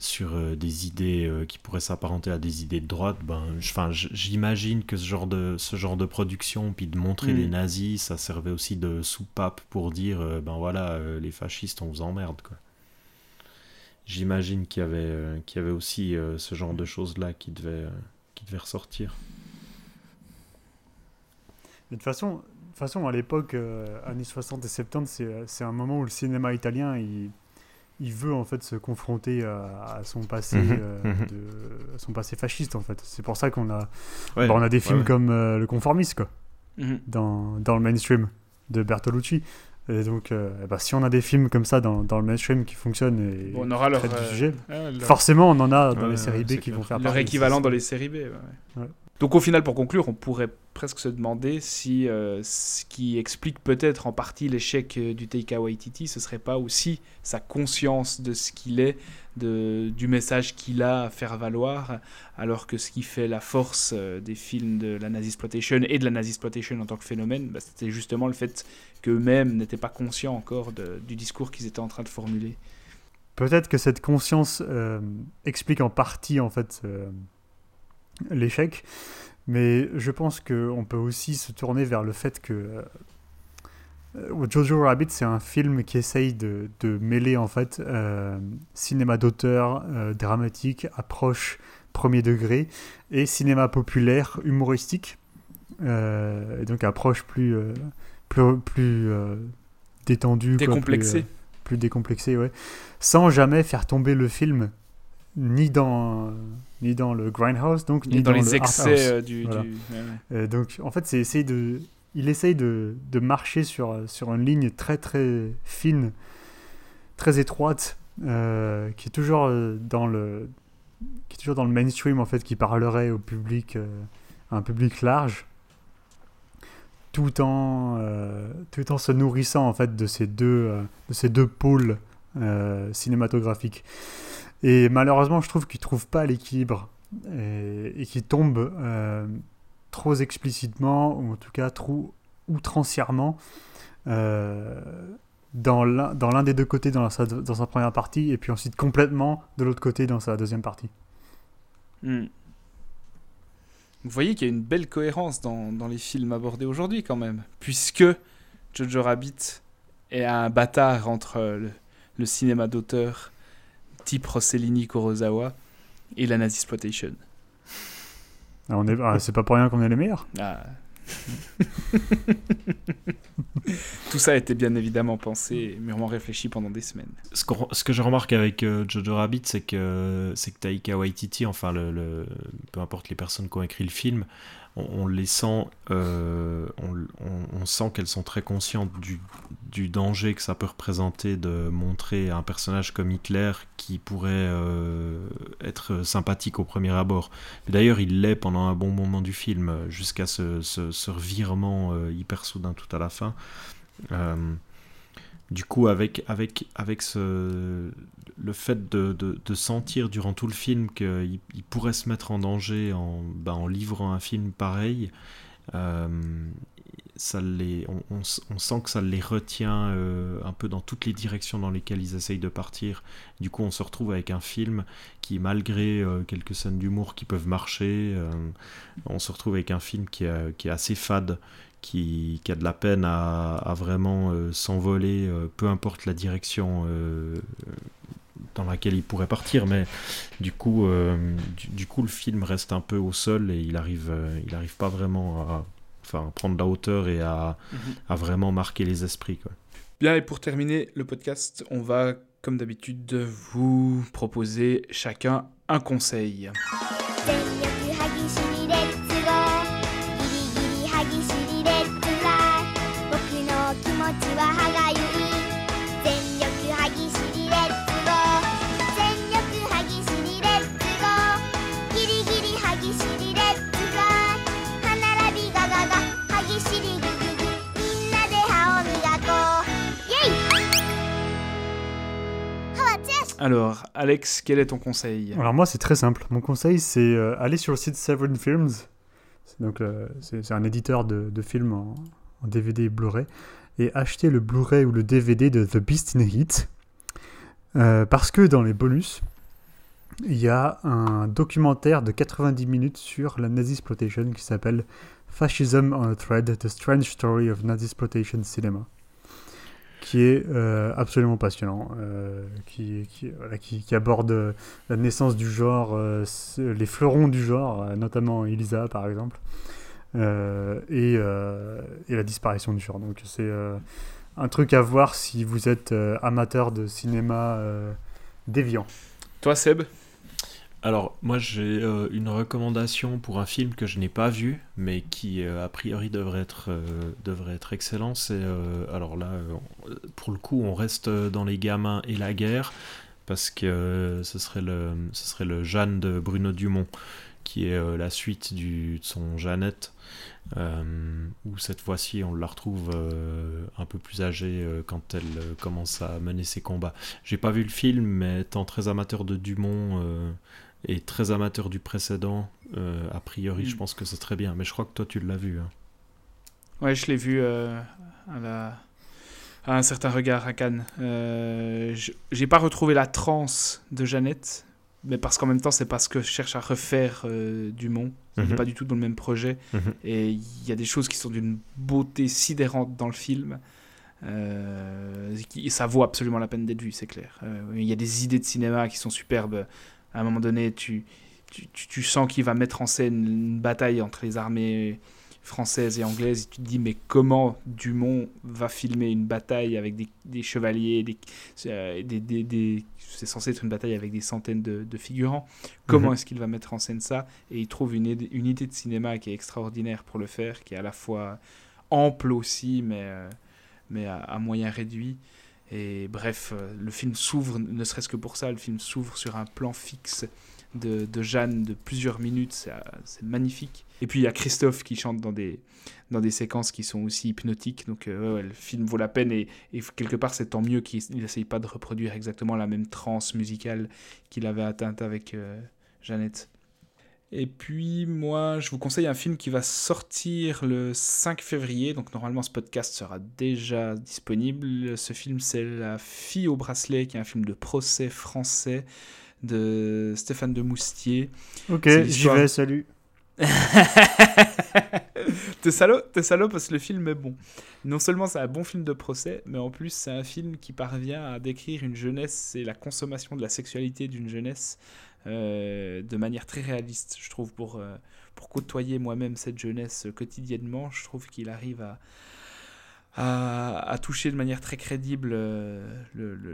sur euh, des idées euh, qui pourraient s'apparenter à des idées de droite, ben, j'imagine que ce genre, de, ce genre de production, puis de montrer Mm. les nazis, ça servait aussi de soupape pour dire, euh, ben voilà, les fascistes, on vous emmerde, quoi. J'imagine qu'il y avait, qu'il y avait aussi ce genre de choses-là qui devait, qui devait ressortir. Mais de toute façon, de toute façon à l'époque, années 60 et 70, c'est, euh, c'est un moment où le cinéma italien, il, il veut en fait se confronter à, à son passé, Mhm, euh, mhm. de, à son passé fasciste en fait. C'est pour ça qu'on a, Ouais, bah, on a des films ouais. comme euh, Le Conformiste quoi, Mhm. dans, dans le mainstream de Bertolucci. Et donc, euh, bah, si on a des films comme ça dans, dans le mainstream qui fonctionnent et Bon, on aura leur, du sujet, leur- forcément on en a dans Ouais, les séries B qui clair. vont faire leur pareil, équivalent dans les séries B. ouais, ouais. Ouais. Donc au final, pour conclure, on pourrait presque se demander si euh, ce qui explique peut-être en partie l'échec euh, du Taika Waititi, ce serait pas aussi sa conscience de ce qu'il est, de, du message qu'il a à faire valoir, alors que ce qui fait la force euh, des films de la Nazi Exploitation et de la Nazi Exploitation en tant que phénomène, bah, c'était justement le fait qu'eux-mêmes n'étaient pas conscients encore du discours qu'ils étaient en train de formuler. Peut-être que cette conscience explique en partie en fait l'échec, mais je pense qu'on peut aussi se tourner vers le fait que euh, euh, Jojo Rabbit c'est un film qui essaye de, de mêler en fait euh, cinéma d'auteur, euh, dramatique, approche premier degré et cinéma populaire humoristique, et donc approche plus plus, plus détendue, quoi, plus, plus décomplexé, ouais, sans jamais faire tomber le film ni dans ni dans le grindhouse, donc ni dans, dans, les le excès euh, du... Voilà. du- ouais, ouais. Euh, donc en fait, c'est essayer de il essaye de, de marcher sur, sur une ligne très très fine, très étroite, euh, qui est toujours dans le qui est toujours dans le mainstream en fait, qui parlerait au public, euh, à un public large, tout en, euh, tout en se nourrissant en fait de ces deux, de ces deux pôles cinématographiques. Et malheureusement, je trouve qu'il ne trouve pas l'équilibre et, et qu'il tombe euh, trop explicitement, ou en tout cas trop outrancièrement, euh, dans l'un des deux côtés dans sa, première partie, et puis ensuite complètement de l'autre côté dans sa deuxième partie. Hmm. Vous voyez qu'il y a une belle cohérence dans, les films abordés aujourd'hui quand même, puisque Jojo Rabbit est un bâtard entre le cinéma d'auteur type Rossellini Kurosawa et la Nazisploitation. Ah, on est, ah, c'est pas pour rien qu'on est les meilleurs. Ah. Tout ça a été bien évidemment pensé et mûrement réfléchi pendant des semaines. Ce, que je remarque avec euh, Jojo Rabbit, c'est que, c'est que Taika Waititi, enfin, le, le- peu importe les personnes qui ont écrit le film, on, les sent, euh, on, sent qu'elles sont très conscientes du, danger que ça peut représenter de montrer un personnage comme Hitler qui pourrait euh, être sympathique au premier abord. D'ailleurs, il l'est pendant un bon moment du film, jusqu'à ce, ce, revirement euh, hyper soudain tout à la fin. Du coup, avec, avec, avec ce, le fait de, sentir durant tout le film qu'il il pourrait se mettre en danger en, en livrant un film pareil, euh, ça les, on, sent que ça les retient euh, un peu dans toutes les directions dans lesquelles ils essayent de partir. Du coup, on se retrouve avec un film qui, malgré euh, quelques scènes d'humour qui peuvent marcher, on se retrouve avec un film qui, est- assez fade qui, a de la peine à, vraiment s'envoler, peu importe la direction dans laquelle il pourrait partir, mais du coup, euh, du, du coup, le film reste un peu au sol et il arrive, euh, il arrive pas vraiment à, enfin, prendre la hauteur et à, Mhm. à vraiment marquer les esprits. Quoi. Bien, et pour terminer le podcast, on va, comme d'habitude, vous proposer chacun un conseil. Alors, Alex, quel est ton conseil? Alors moi c'est très simple. Mon conseil c'est euh, aller sur le site Films. Euh, c'est un éditeur de, films en, DVD et Blu-ray et acheter le Blu-ray ou le DVD de The Beast in Heat Euh, parce que dans les bonus il y a un documentaire de 90 minutes sur la Nazisploitation qui s'appelle Fascism on a Thread: The Strange Story of Nazisploitation Cinema qui est euh, absolument passionnant, euh, qui, qui, aborde euh, la naissance du genre, les fleurons du genre, notamment Elisa par exemple, et, et la disparition du genre. Donc c'est un truc à voir si vous êtes amateur de cinéma déviant. Toi, Seb? Alors, moi, j'ai euh, une recommandation pour un film que je n'ai pas vu, mais qui, euh, a priori, devrait être, euh, excellent. C'est, alors là, pour le coup, on reste dans les gamins et la guerre, parce que ce, serait le, Jeanne de Bruno Dumont, qui est la suite de son Jeannette, où cette fois-ci, on la retrouve un peu plus âgée quand elle commence à mener ses combats. J'ai pas vu le film, mais étant très amateur de Dumont et très amateur du précédent, euh, a priori, je Mm. pense que c'est très bien. Mais je crois que toi, tu l'as vu. hein. Ouais, je l'ai vu euh, à, la- à un certain regard à Cannes. Euh, je- J'ai pas retrouvé la transe de Jeannette, mais parce qu'en même temps, c'est parce que je cherche à refaire euh, Dumont. On n'est Mhm. pas du tout dans le même projet. Mhm. Et il y a des choses qui sont d'une beauté sidérante dans le film. Euh, ça vaut absolument la peine d'être vu, c'est clair. Euh, il y a des idées de cinéma qui sont superbes. À un moment donné, tu, tu, tu- tu sens qu'il va mettre en scène une bataille entre les armées françaises et anglaises. Et tu te dis, mais comment Dumont va filmer une bataille avec des, des chevaliers des, euh, des, des- des- C'est censé être une bataille avec des centaines de, de figurants. Comment Mhm. est-ce qu'il va mettre en scène ça? Et il trouve une, une idée de cinéma qui est extraordinaire pour le faire, qui est à la fois ample aussi, mais, euh, mais à, à moyen réduit. Et bref, euh, le film s'ouvre, ne serait-ce que pour ça, le film s'ouvre sur un plan fixe de, de Jeanne de plusieurs minutes, c'est euh, magnifique. Et puis il y a Christophe qui chante dans des, dans des séquences qui sont aussi hypnotiques, donc euh, le film vaut la peine et, et quelque part c'est tant mieux qu'il n'essaye pas de reproduire exactement la même transe musicale qu'il avait atteinte avec euh, Jeannette. Et puis moi, je vous conseille un film qui va sortir le 5 février, donc normalement ce podcast sera déjà disponible. Ce film c'est La fille au bracelet, qui est un film de procès français de Stéphane de Moustier. Ok, j'y vais, salut. T'es salaud, t'es salaud parce que le film est bon. Non seulement c'est un bon film de procès, mais en plus c'est un film qui parvient à décrire une jeunesse et la consommation de la sexualité d'une jeunesse euh, de manière très réaliste, je trouve, pour, euh, pour côtoyer moi-même cette jeunesse quotidiennement. Je trouve qu'il arrive à, à, toucher de manière très crédible euh,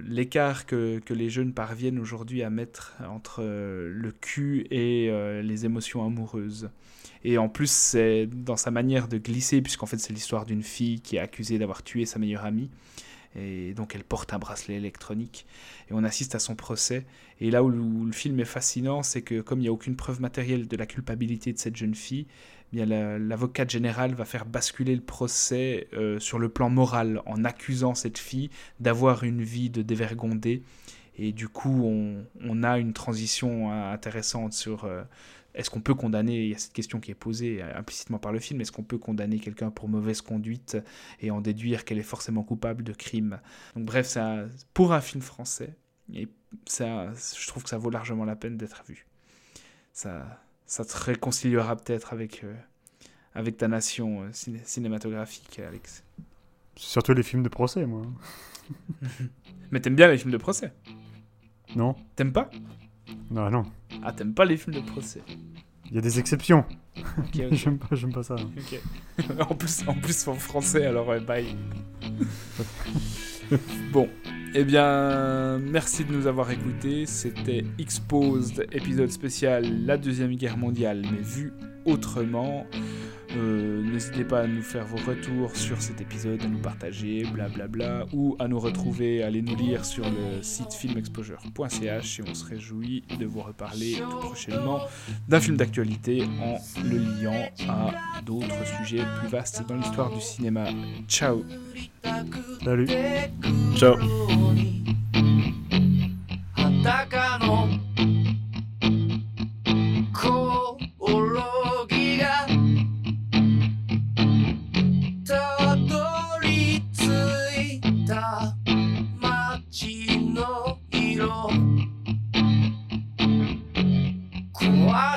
l'écart que, que les jeunes parviennent aujourd'hui à mettre entre le cul et les émotions amoureuses. Et en plus, c'est dans sa manière de glisser, puisqu'en fait, c'est l'histoire d'une fille qui est accusée d'avoir tué sa meilleure amie. Et donc, elle porte un bracelet électronique. Et on assiste à son procès. Et là où le, film est fascinant, c'est que comme il n'y a aucune preuve matérielle de la culpabilité de cette jeune fille, eh bien la- l'avocate générale va faire basculer le procès euh, sur le plan moral en accusant cette fille d'avoir une vie de dévergondée. Et du coup, on, a une transition euh, intéressante sur euh, est-ce qu'on peut condamner, il y a cette question qui est posée euh, implicitement par le film, est-ce qu'on peut condamner quelqu'un pour mauvaise conduite et en déduire qu'elle est forcément coupable de crime? Donc bref, un- pour un film français, et ça, je trouve que ça vaut largement la peine d'être vu. Ça, ça te réconciliera peut-être avec, euh, avec ta nation euh, ciné- cinématographique, Alex. Surtout les films de procès, moi. Mais t'aimes bien les films de procès? Non T'aimes pas? Non, non. Ah, t'aimes pas les films de procès Il y a des exceptions. Ok, ok. j'aime pas, ça. Ok. en, plus, en plus en français, alors ouais, bye. bon, eh bien, merci de nous avoir écoutés. C'était Exposed, épisode spécial La Deuxième Guerre mondiale, mais vu autrement. Euh, N'hésitez pas à nous faire vos retours sur cet épisode, à nous partager, blablabla, ou à nous retrouver, à aller nous lire sur le site filmexposure.ch et on se réjouit de vous reparler tout prochainement d'un film d'actualité en le liant à d'autres sujets plus vastes dans l'histoire du cinéma. Ciao. Salut. Ciao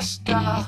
star.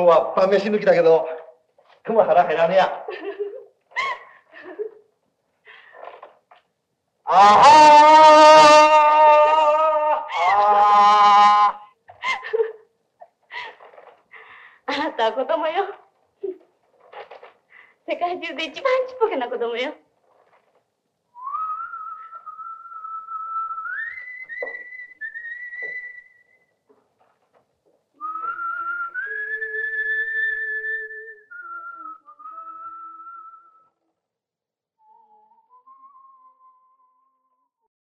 今日は晩飯抜きだけど、雲腹減らねえや。あなたは子供よ。世界中で一番ちっぽけな子供よ。